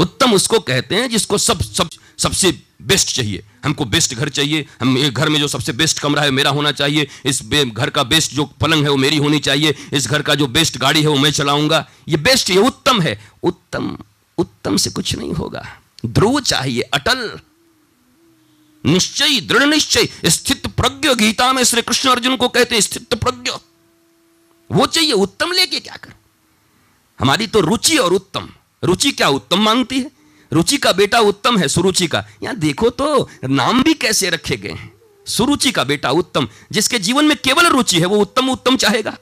उत्तम उसको कहते हैं जिसको सब सब, सबसे बेस्ट चाहिए। हमको बेस्ट घर चाहिए। हम घर में जो सबसे बेस्ट कमरा है, मेरा होना चाहिए। इस घर का बेस्ट जो पलंग है, वो मेरी होनी चाहिए। इस घर का जो बेस्ट गाड़ी है, वो मैं चलाऊँगा। ये बेस्ट ये उत्तम है। उत्तम उत्तम से कुछ नहीं होगा। ध्रुव चाहिए, अटल। निश्चय, दृढ़ निश्चय। स्थित प्रज्ञ गीता में श्री कृष्ण अर्जुन को कहते हैं, स्थित प्रज्ञ। वो चाहिए उत्तम लेके क्या कर? हमारी तो रुचि और उत्तम। रुचि क्या उत्तम मांगती है? रुचि का बेटा उत्तम है, सुरुचि का। यहाँ देखो तो नाम भी कैसे रखे गए हैं? सुरुचि का बेटा उत्तम, जिसके जीवन में केवल रुचि है, वो उत्तम उत्तम चाहेगा।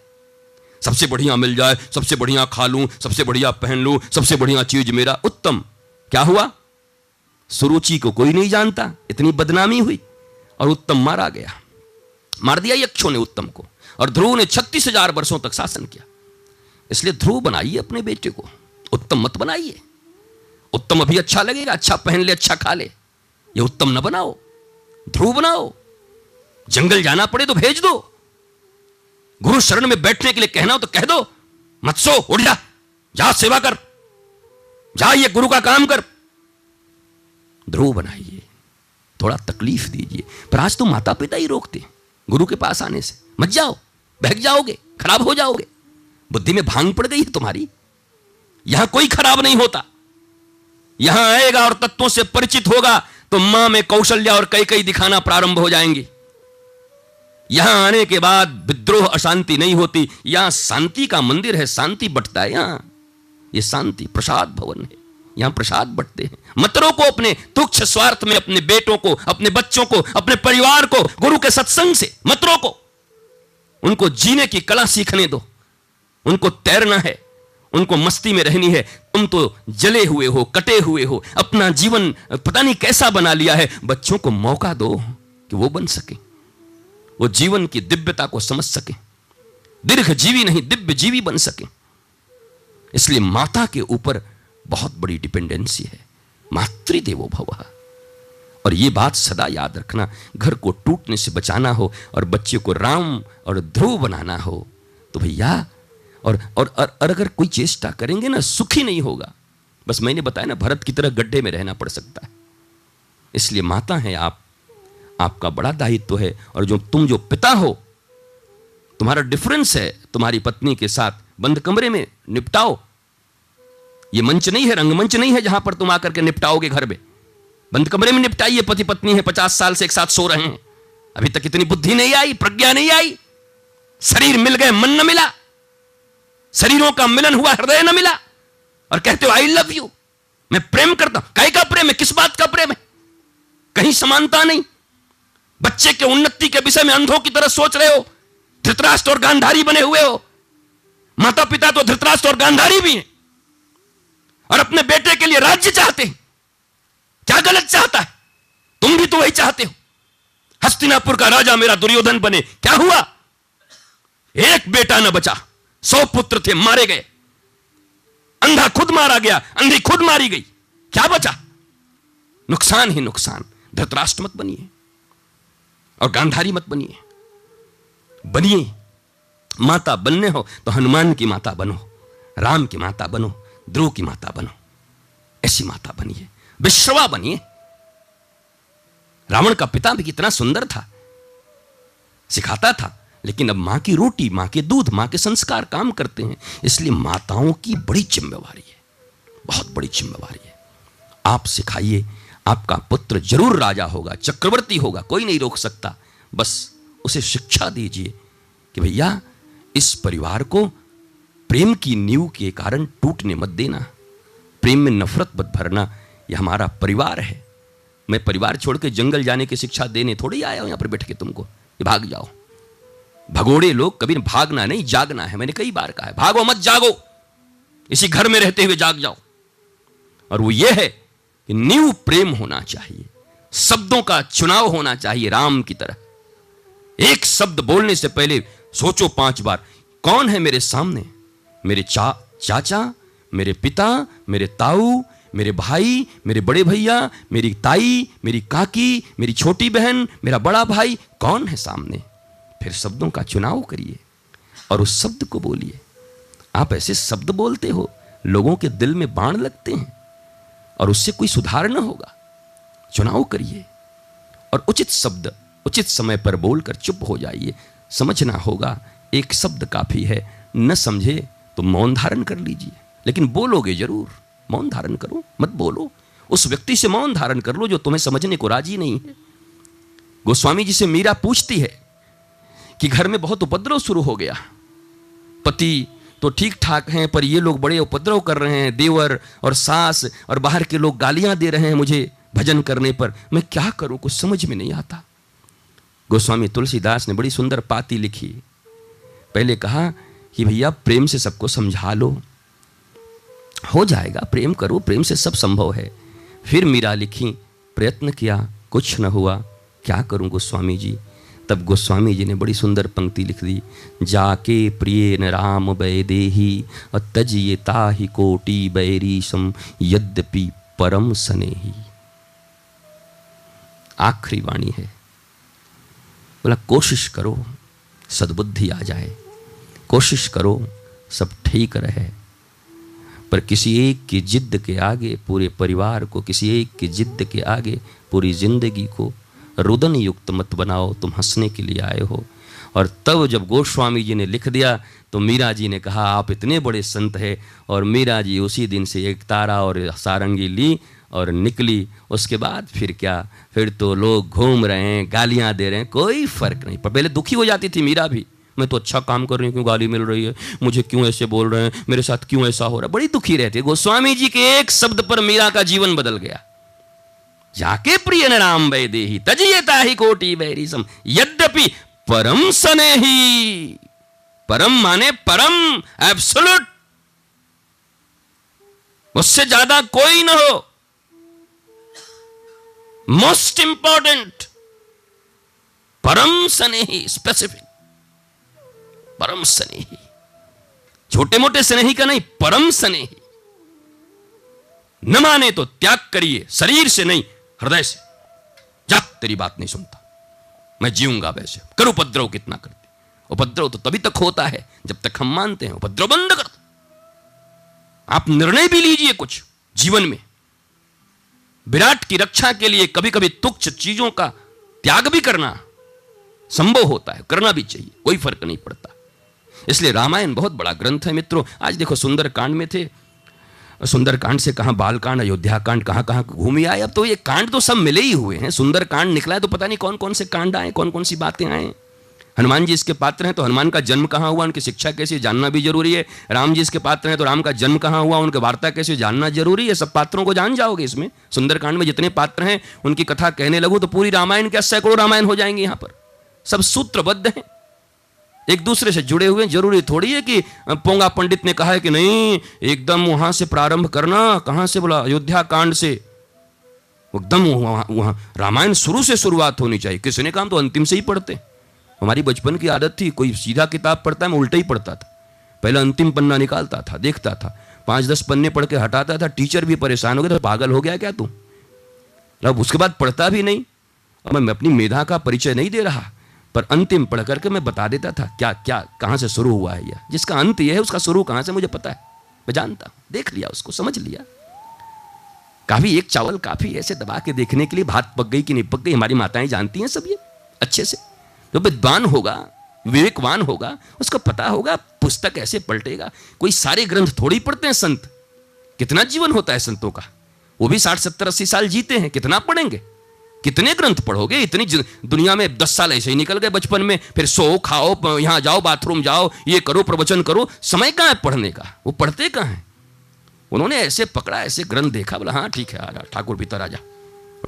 सबसे बढ़िया मिल जाए, सबसे बढ़िया खा लूँ, सबसे बढ़िया पहन लूँ, सबसे बढ़िया चीज़ मेरा उत्तम। क्या हुआ? सुरुचि को कोई नहीं जानता, इतनी बदनामी हुई और उत्तम मारा गया। मार दिया यक्षों ने उत्तम को और ध्रुव ने छत्तीस हज़ार वर्षों तक शासन किया। इसलिए ध्रुव बनाइए अपने बेटे को, उत्तम मत बनाइए। उत्तम अभी अच्छा लगेगा अच्छा पहन ले अच्छा खा ले। ये उत्तम न बनाओ, ध्रुव बनाओ। जंगल जाना पड़े तो भेज दो। गुरु शरण में बैठने के लिए कहना हो तो कह दो। मत सो, उठ जा। जा, सेवा कर। जा, ये गुरु का काम कर। ध्रुव बनाइए। थोड़ा तकलीफ़ दीजिए। पर आज तो माता पिता ही रोकते गुरु के पास आने से। मत जाओ। बहक जाओगे। खराब हो जाओगे। बुद्धि में भाँग पड़ गई है तुम्हारी। यहाँ कोई खराब नहीं होता। यहाँ आएगा और तत्वों से परिचित होगा। तो माँ में कौशल्या और कई कई दिखाना प्रारंभ हो जाएँगी। यहाँ आने के बाद विद्रोह अशांति नहीं होती। यहाँ शांति का मंदिर है, शांति बटता है यहाँ। यह शांति, प्रसाद भवन है। यहाँ प्रसाद बटते हैं। मतरों को अपने तुक्ष स्वार्थ में, अपने बेटों को, अपने बच्चों को, अपने परिवार को, गुरु के सत्संग से मतरों को, उनको जीने की कला सीखने दो। उनको तैरना है, उनको मस्ती में रहनी है। तुम तो जले हुए हो, कटे हुए हो, अपना जीवन पता नहीं कैसा बना लिया है। बच्चों को मौका दो कि वो बन सके। वो जीवन की दिव्यता को समझ सके। दीर्घ जीवी नहीं दिव्य जीवी बन सके। इसलिए माता के ऊपर बहुत बड़ी डिपेंडेंसी है। मातृदेवो भव। और ये बात सदा याद रखना घर को टूटने से बचाना हो और बच्चे को राम और ध्रुव बनाना हो तो भैया और, और और अगर कोई चेष्टा करेंगे ना सुखी नहीं होगा। बस मैंने बताया ना भरत की तरह गड्ढे में रहना पड़ सकता है। इसलिए माता है आप आपका बड़ा दायित्व है और जो तुम जो पिता हो, तुम्हारा डिफरेंस है, तुम्हारी पत्नी के साथ बंद कमरे में निपटाओ। ये मंच नहीं है, रंगमंच नहीं है जहाँ पर तुम आकर के निपटाओगे घर में। बंद कमरे में निपटाइए पति पत्नी है, पचास साल से एक साथ सो रहे हैं। अभी तक इतनी बुद्धि नहीं आई, प्रज्ञा नहीं आई। शरीर मिल गए, मन न मिला। शरीरों का मिलन हुआ, हृदय न मिला। और कहते हो आई लव यू मैं प्रेम करता हूँ। कहीं का प्रेम है? किस बात का प्रेम है? कहीं समानता नहीं। बच्चे के उन्नति के विषय में अंधों की तरह सोच रहे हो। धृतराष्ट्र और गांधारी बने हुए हो। माता पिता तो धृतराष्ट्र और गांधारी भी हैं। और अपने बेटे के लिए राज्य चाहते हैं। क्या गलत चाहता है? तुम भी तो वही चाहते हो। हस्तिनापुर का राजा मेरा दुर्योधन बने। क्या हुआ? एक बेटा न बचा। सौ पुत्र थे, मारे गए। अंधा खुद मारा गया, अंधी खुद मारी गई। क्या बचा? नुकसान ही नुकसान। धृतराष्ट्र मत बनिए। और गांधारी मत बनिए। बनिए। माता बनने हो तो हनुमान की माता बनो, राम की माता बनो, ध्रुव की माता बनो। ऐसी माता बनिए। विश्रवा बनिए। रावण का पिता भी कितना सुंदर था। सिखाता था, लेकिन अब माँ की रोटी, माँ के दूध, माँ के संस्कार काम करते हैं। इसलिए माताओं की बड़ी जिम्मेवारी है। बहुत बड़ी जिम्मेवारी है। आप सिखाइए आपका पुत्र ज़रूर राजा होगा, चक्रवर्ती होगा, कोई नहीं रोक सकता। बस उसे शिक्षा दीजिए कि भैया, इस परिवार को प्रेम की नींव के कारण टूटने मत देना, प्रेम में नफरत मत भरना यह हमारा परिवार है। मैं परिवार छोड़ के जंगल जाने की शिक्षा देने थोड़ी आया हूँ यहाँ पर बैठ के तुमको भाग जाओ। भगोड़े लोग कभी भागना नहीं, जागना है, मैंने कई बार कहा है, भागो मत, जागो। इसी घर में रहते हुए जाग जाओ। और वो ये है न्यू प्रेम होना चाहिए, शब्दों का चुनाव होना चाहिए राम की तरह। एक शब्द बोलने से पहले सोचो पाँच बार, कौन है मेरे सामने? मेरे चा, चाचा, मेरे पिता, मेरे ताऊ, मेरे भाई, मेरे बड़े भैया, मेरी ताई, मेरी काकी, मेरी छोटी बहन, मेरा बड़ा भाई, कौन है सामने? फिर शब्दों का चुनाव करिए और उस शब्द को बोलिए। आप ऐसे शब्द बोलते हो, लोगों के दिल में बाण लगते हैं। और उससे कोई सुधार न होगा। चुनाव करिए और उचित शब्द, उचित समय पर बोलकर चुप हो जाइए। समझना होगा, एक शब्द काफ़ी है, न समझे तो मौन धारण कर लीजिए। लेकिन बोलोगे ज़रूर, मौन धारण करो, मत बोलो। उस व्यक्ति से मौन धारण कर लो जो तुम्हें समझने को राज़ी नहीं है। गोस्वामी जी से मीरा पूछती है कि घर में बहुत उपद्रव शुरू हो गया। पति तो ठीक ठाक हैं, पर ये लोग बड़े उपद्रव कर रहे हैं, देवर और सास और बाहर के लोग गालियाँ दे रहे हैं मुझे भजन करने पर। मैं क्या करूँ? कुछ समझ में नहीं आता। गोस्वामी तुलसीदास ने बड़ी सुंदर पाती लिखी। पहले कहा कि भैया, प्रेम से सबको समझा लो। हो जाएगा, प्रेम करो, प्रेम से सब संभव है। फिर मीरा लिखी, प्रयत्न किया, कुछ न हुआ। क्या करूँ गोस्वामी जी? तब गोस्वामी जी ने बड़ी सुंदर पंक्ति लिख दी। जाके प्रिय न राम देही तजिए ताहि कोटि बैरीशम यद्यपि परम स्नेही। आखिरी वाणी है। बोला, कोशिश करो, सद्बुद्धि आ जाए। कोशिश करो, सब ठीक रहे। पर किसी एक की जिद्द के आगे, पूरे परिवार को किसी एक की जिद्द के आगे, पूरी ज़िंदगी को रुदन युक्त मत बनाओ तुम हंसने के लिए आए हो। और तब जब गोस्वामी जी ने लिख दिया तो मीरा जी ने कहा, आप इतने बड़े संत हैं। और मीरा जी उसी दिन से एक तारा और सारंगी ली और निकली। उसके बाद फिर क्या? फिर तो लोग घूम रहे हैं, गालियाँ दे रहे हैं, कोई फ़र्क नहीं। पर पहले दुखी हो जाती थी मीरा भी। मैं तो अच्छा काम कर रही हूँ, क्यों गाली मिल रही है? मुझे क्यों ऐसे बोल रहे हैं? मेरे साथ क्यों ऐसा हो रहा है? बड़ी दुखी रहती है। गोस्वामी जी के एक शब्द पर मीरा का जीवन बदल गया। जाके प्रिय नाम वै दे तजियता ही कोटि बैरी सम यद्यपि परम सने ही परम माने परम एब्सोलूट उससे ज़्यादा कोई ना हो। मोस्ट इंपॉर्टेंट परम स्नेही स्पेसिफिक परम स्नेही। छोटे मोटे स्नेही का नहीं परम स्नेही। न माने तो त्याग करिए, शरीर से नहीं हृदय से। जा तेरी बात नहीं सुनता। मैं जीऊँगा वैसे। कर उपद्रव कितना करती। उपद्रव तो तभी तक होता है, जब तक हम मानते हैं। उपद्रव बंद कर आप निर्णय भी लीजिए कुछ जीवन में। विराट की रक्षा के लिए कभी कभी तुच्छ चीज़ों का त्याग भी करना संभव होता है। करना भी चाहिए, कोई फ़र्क नहीं पड़ता। इसलिए रामायण बहुत बड़ा ग्रंथ है मित्रों। आज देखो सुंदर कांड में थे सुंदर कांड से कहा बाल कांड अयोध्या कांड कहाँ कहाँ घूमी आए। अब तो ये कांड तो सब मिले ही हुए हैं। सुंदर कांड निकला है तो पता नहीं कौन कौन से कांड आए कौन कौन सी बातें आए। हनुमान जी इसके पात्र हैं तो हनुमान का जन्म कहाँ हुआ, उनकी शिक्षा कैसे जानना भी ज़रूरी है। राम जी इसके पात्र हैं तो राम का जन्म कहाँ हुआ, उनके वार्ता कैसे जानना ज़रूरी है। सब पात्रों को जान जाओगे इसमें। सुंदरकांड में जितने पात्र हैं, उनकी कथा कहने लगो तो पूरी रामायण के सैकड़ों रामायण हो जाएँगे यहाँ पर। सब सूत्रबद्ध हैं। एक दूसरे से जुड़े हुए ज़रूरी थोड़ी है कि पोंगा पंडित ने कहा है कि नहीं, एकदम वहाँ से प्रारंभ करना, कहाँ से बोला? अयोध्या कांड से। एकदम वहाँ रामायण शुरू से शुरुआत होनी चाहिए। किसी ने कहा तो अंतिम से ही पढ़ते हमारी बचपन की आदत थी, कोई सीधा किताब पढ़ता है, मैं उल्टा ही पढ़ता था। पहले अंतिम पन्ना निकालता था, देखता था। पाँच दस पन्ने पढ़ के हटाता था, टीचर भी परेशान हो गया तो पागल हो गया क्या तू? अब उसके बाद पढ़ता भी नहीं। और मैं अपनी मेधा का परिचय नहीं दे रहा। पर अंतिम पढ़ करके मैं बता देता था, क्या क्या, कहाँ से शुरू हुआ है यह? जिसका अंत यह है, उसका शुरू कहाँ से मुझे पता है। मैं जानता देख लिया, उसको समझ लिया। काफ़ी, एक चावल काफ़ी ऐसे दबा के देखने के लिए भात पक गई कि नहीं पक गई, हमारी माताएँ जानती हैं सब ये, अच्छे से। जो विद्वान होगा, विवेकवान होगा, उसको पता होगा, पुस्तक ऐसे पलटेगा, कोई सारे ग्रंथ थोड़ी पढ़ते हैं संत? कितना जीवन होता है संतों का? वो भी साठ, सत्तर, अस्सी साल जीते हैं, कितना पढ़ेंगे? कितने ग्रंथ पढ़ोगे? इतनी दुनिया में दस साल ऐसे ही निकल गए बचपन में। फिर सो, खाओ यहाँ जाओ, बाथरूम जाओ, ये करो, प्रवचन करो। समय कहाँ है पढ़ने का? वो पढ़ते कहाँ है? उन्होंने ऐसे पकड़ा, ऐसे ग्रंथ देखा, बोला हाँ ठीक है, आ ठाकुर भीतर आ जा।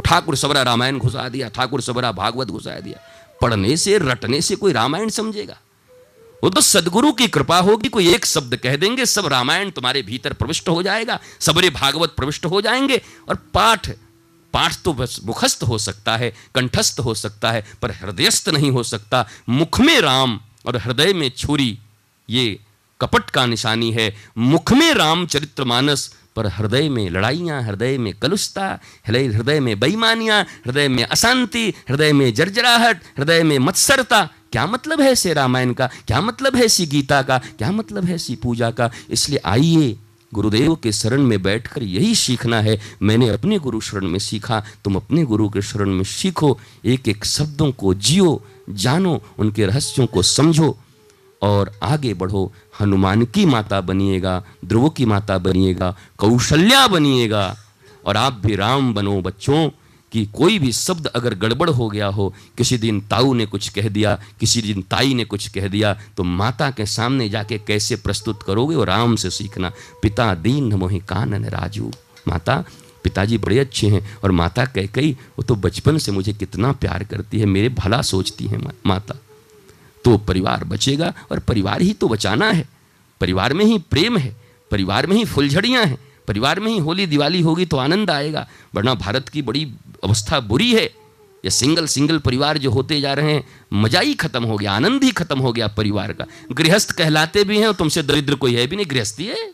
ठाकुर सबरा रामायण घुसा दिया, ठाकुर सबरा भागवत घुसा दिया। पढ़ने से, रटने से कोई रामायण समझेगा? वो तो सदगुरु की कृपा होगी, कोई एक शब्द कह देंगे, सब रामायण तुम्हारे भीतर प्रविष्ट हो जाएगा, सबरे भागवत प्रविष्ट हो जाएँगे, और पाठ पाठ तो बस मुखस्थ हो सकता है, कंठस्थ हो सकता है, पर हृदयस्थ नहीं हो सकता। मुख में राम और हृदय में छुरी, ये कपट का निशानी है। मुख में राम चरित्र मानस, पर हृदय में लड़ाइयाँ, हृदय में कलुषता, हृदय हृदय में बेईमानियाँ, हृदय में अशांति, हृदय में जर्जराहट, हृदय में मत्सरता। क्या मतलब है ऐसे रामायण का? क्या मतलब है ऐसी गीता का? क्या मतलब है ऐसी पूजा का? इसलिए आइए गुरुदेव के शरण में बैठकर यही सीखना है, मैंने अपने गुरु शरण में सीखा, तुम अपने गुरु के शरण में सीखो एक एक शब्दों को जियो, जानो, उनके रहस्यों को समझो, और आगे बढ़ो। हनुमान की माता बनिएगा, ध्रुव की माता बनिएगा, कौशल्या बनिएगा, और आप भी राम बनो बच्चों। कि कोई भी शब्द अगर गड़बड़ हो गया हो, किसी दिन ताऊ ने कुछ कह दिया, किसी दिन ताई ने कुछ कह दिया तो माता के सामने जाके कैसे प्रस्तुत करोगे और आराम से सीखना। पिता दीन मोहि कानन राजू। माता, पिताजी बड़े अच्छे हैं और माता कह कही, वो तो बचपन से मुझे कितना प्यार करती है, मेरे भला सोचती है माता। तो परिवार बचेगा और परिवार ही तो बचाना है। परिवार में ही प्रेम है, परिवार में ही फुलझड़ियाँ हैं। परिवार में ही होली दिवाली होगी तो आनंद आएगा, वरना भारत की बड़ी अवस्था बुरी है। ये सिंगल सिंगल परिवार जो होते जा रहे हैं, मज़ा ही खत्म हो गया, आनंद ही खत्म हो गया परिवार का। गृहस्थ कहलाते भी हैं और तुमसे दरिद्र कोई है भी नहीं, गृहस्थी है।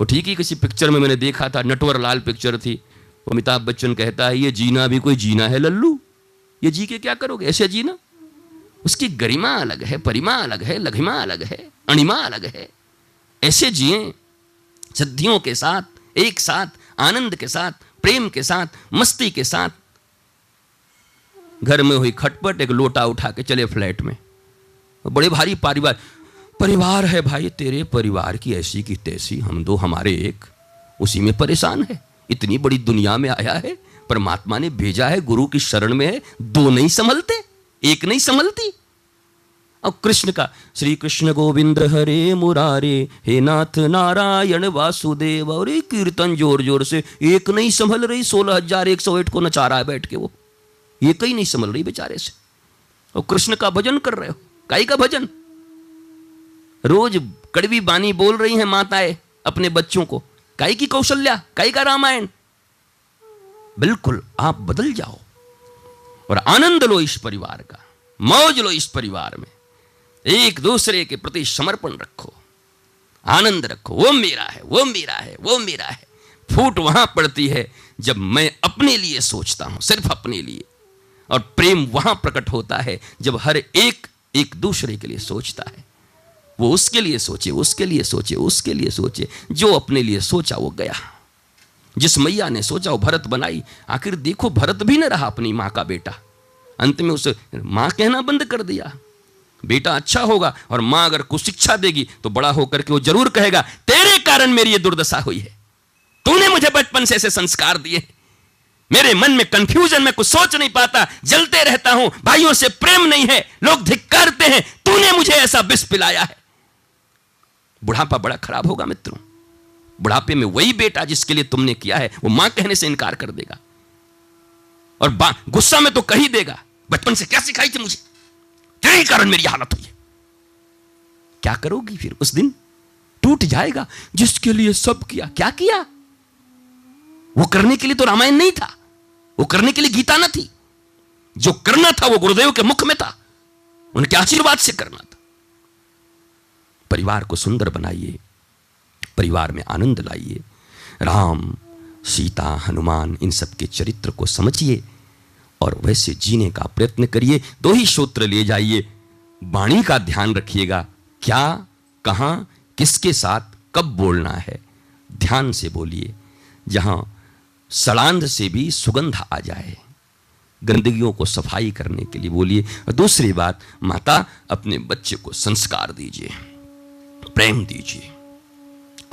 वो ठीक ही किसी पिक्चर में मैंने देखा था, नटवर लाल पिक्चर थी। अमिताभ बच्चन कहता है, ये जीना भी कोई जीना है, लल्लू। ये जी के क्या करोगे? ऐसे जीना? उसकी गरिमा अलग है, परिमा अलग है, लघिमा अलग है, अणिमा अलग है। ऐसे जिए सिद्धियों के साथ, एक साथ, आनंद के साथ, प्रेम के साथ, मस्ती के साथ। घर में हुई खटपट, एक लोटा उठा के चले फ्लैट में। बड़े भारी परिवार परिवार है भाई, तेरे परिवार की ऐसी की तैसी, हम दो, हमारे एक। उसी में परेशान है, इतनी बड़ी दुनिया में आया है, परमात्मा ने भेजा है, गुरु की शरण में है, दो नहीं संभलते, एक नहीं संभलती। और कृष्ण का श्री कृष्ण गोविंद हरे मुरारे, हे नाथ नारायण वासुदेव, और कीर्तन ज़ोर ज़ोर से, एक नहीं संभल रही सोलह हज़ार एक सौ को नचा रहा है बैठ के वो। ये कहीं नहीं संभल रही बेचारे से। और कृष्ण का भजन कर रहे हो काई का भजन। रोज कड़वी बानी बोल रही हैं माताएँ अपने बच्चों को काई की कौशल्या काई का रामायण। बिल्कुल आप बदल जाओ, और आनंद लो इस परिवार का, मौज लो इस परिवार में। एक दूसरे के प्रति समर्पण रखो, आनंद रखो। वो मेरा है, वो मेरा है, वो मेरा है। फूट वहाँ पड़ती है जब मैं अपने लिए सोचता हूँ, सिर्फ़ अपने लिए। और प्रेम वहाँ प्रकट होता है जब हर एक एक दूसरे के लिए सोचता है। वो उसके लिए सोचे, उसके लिए सोचे, उसके लिए सोचे, जो अपने लिए सोचा वो गया। जिस मैया ने सोचा वो भरत बनाई, आखिर देखो भरत भी न रहा अपनी माँ का बेटा। अंत में उसे माँ कहना बंद कर दिया। बेटा अच्छा होगा और माँ अगर कुछ शिक्षा देगी तो बड़ा होकर के वो ज़रूर कहेगा, तेरे कारण मेरी ये दुर्दशा हुई है। तूने मुझे बचपन से ऐसे संस्कार दिए। मेरे मन में कंफ्यूजन में कुछ सोच नहीं पाता, जलते रहता हूँ, भाइयों से प्रेम नहीं है, लोग धिक्कारते हैं, तूने मुझे ऐसा विष पिलाया है। बुढ़ापा बड़ा खराब होगा मित्रों। बुढ़ापे में वही बेटा जिसके लिए तुमने किया है, वो माँ कहने से इनकार कर देगा। और गुस्सा में तो कही देगा, बचपन से क्या सिखाई थी मुझे? तेरे कारण मेरी हालत हुई क्या करोगी फिर उस दिन? टूट जाएगा। जिसके लिए सब किया, क्या किया? वो करने के लिए तो रामायण नहीं था। वो करने के लिए गीता न थी। जो करना था वो गुरुदेव के मुख में था। उनके आशीर्वाद से करना था। परिवार को सुंदर बनाइए। परिवार में आनंद लाइए। राम, सीता, हनुमान, इन सब के चरित्र को समझिए। और वैसे जीने का प्रयत्न करिए, दो ही सूत्र ले जाइए। वाणी का ध्यान रखिएगा। क्या, कहाँ, किसके साथ, कब बोलना है? ध्यान से बोलिए, जहाँ सड़ांध से भी सुगंध आ जाए। गंदगियों को सफ़ाई करने के लिए बोलिए। और दूसरी बात, माता, अपने बच्चे को संस्कार दीजिए, प्रेम दीजिए,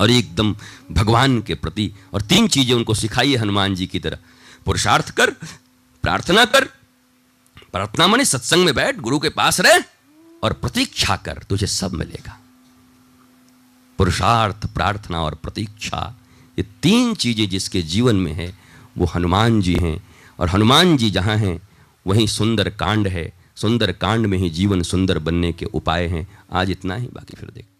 और एकदम भगवान के प्रति और तीन चीज़ें उनको सिखाइए हनुमान जी की तरह। पुरुषार्थ कर प्रार्थना कर। प्रार्थना मने सत्संग में बैठ, गुरु के पास रह और प्रतीक्षा कर, तुझे सब मिलेगा। पुरुषार्थ, प्रार्थना और प्रतीक्षा, ये तीन चीज़ें जिसके जीवन में है, वो हनुमान जी हैं। और हनुमान जी जहाँ हैं, वहीं सुंदर कांड है। सुंदर कांड में ही जीवन सुंदर बनने के उपाय हैं। आज इतना ही, बाकी फिर देखते हैं।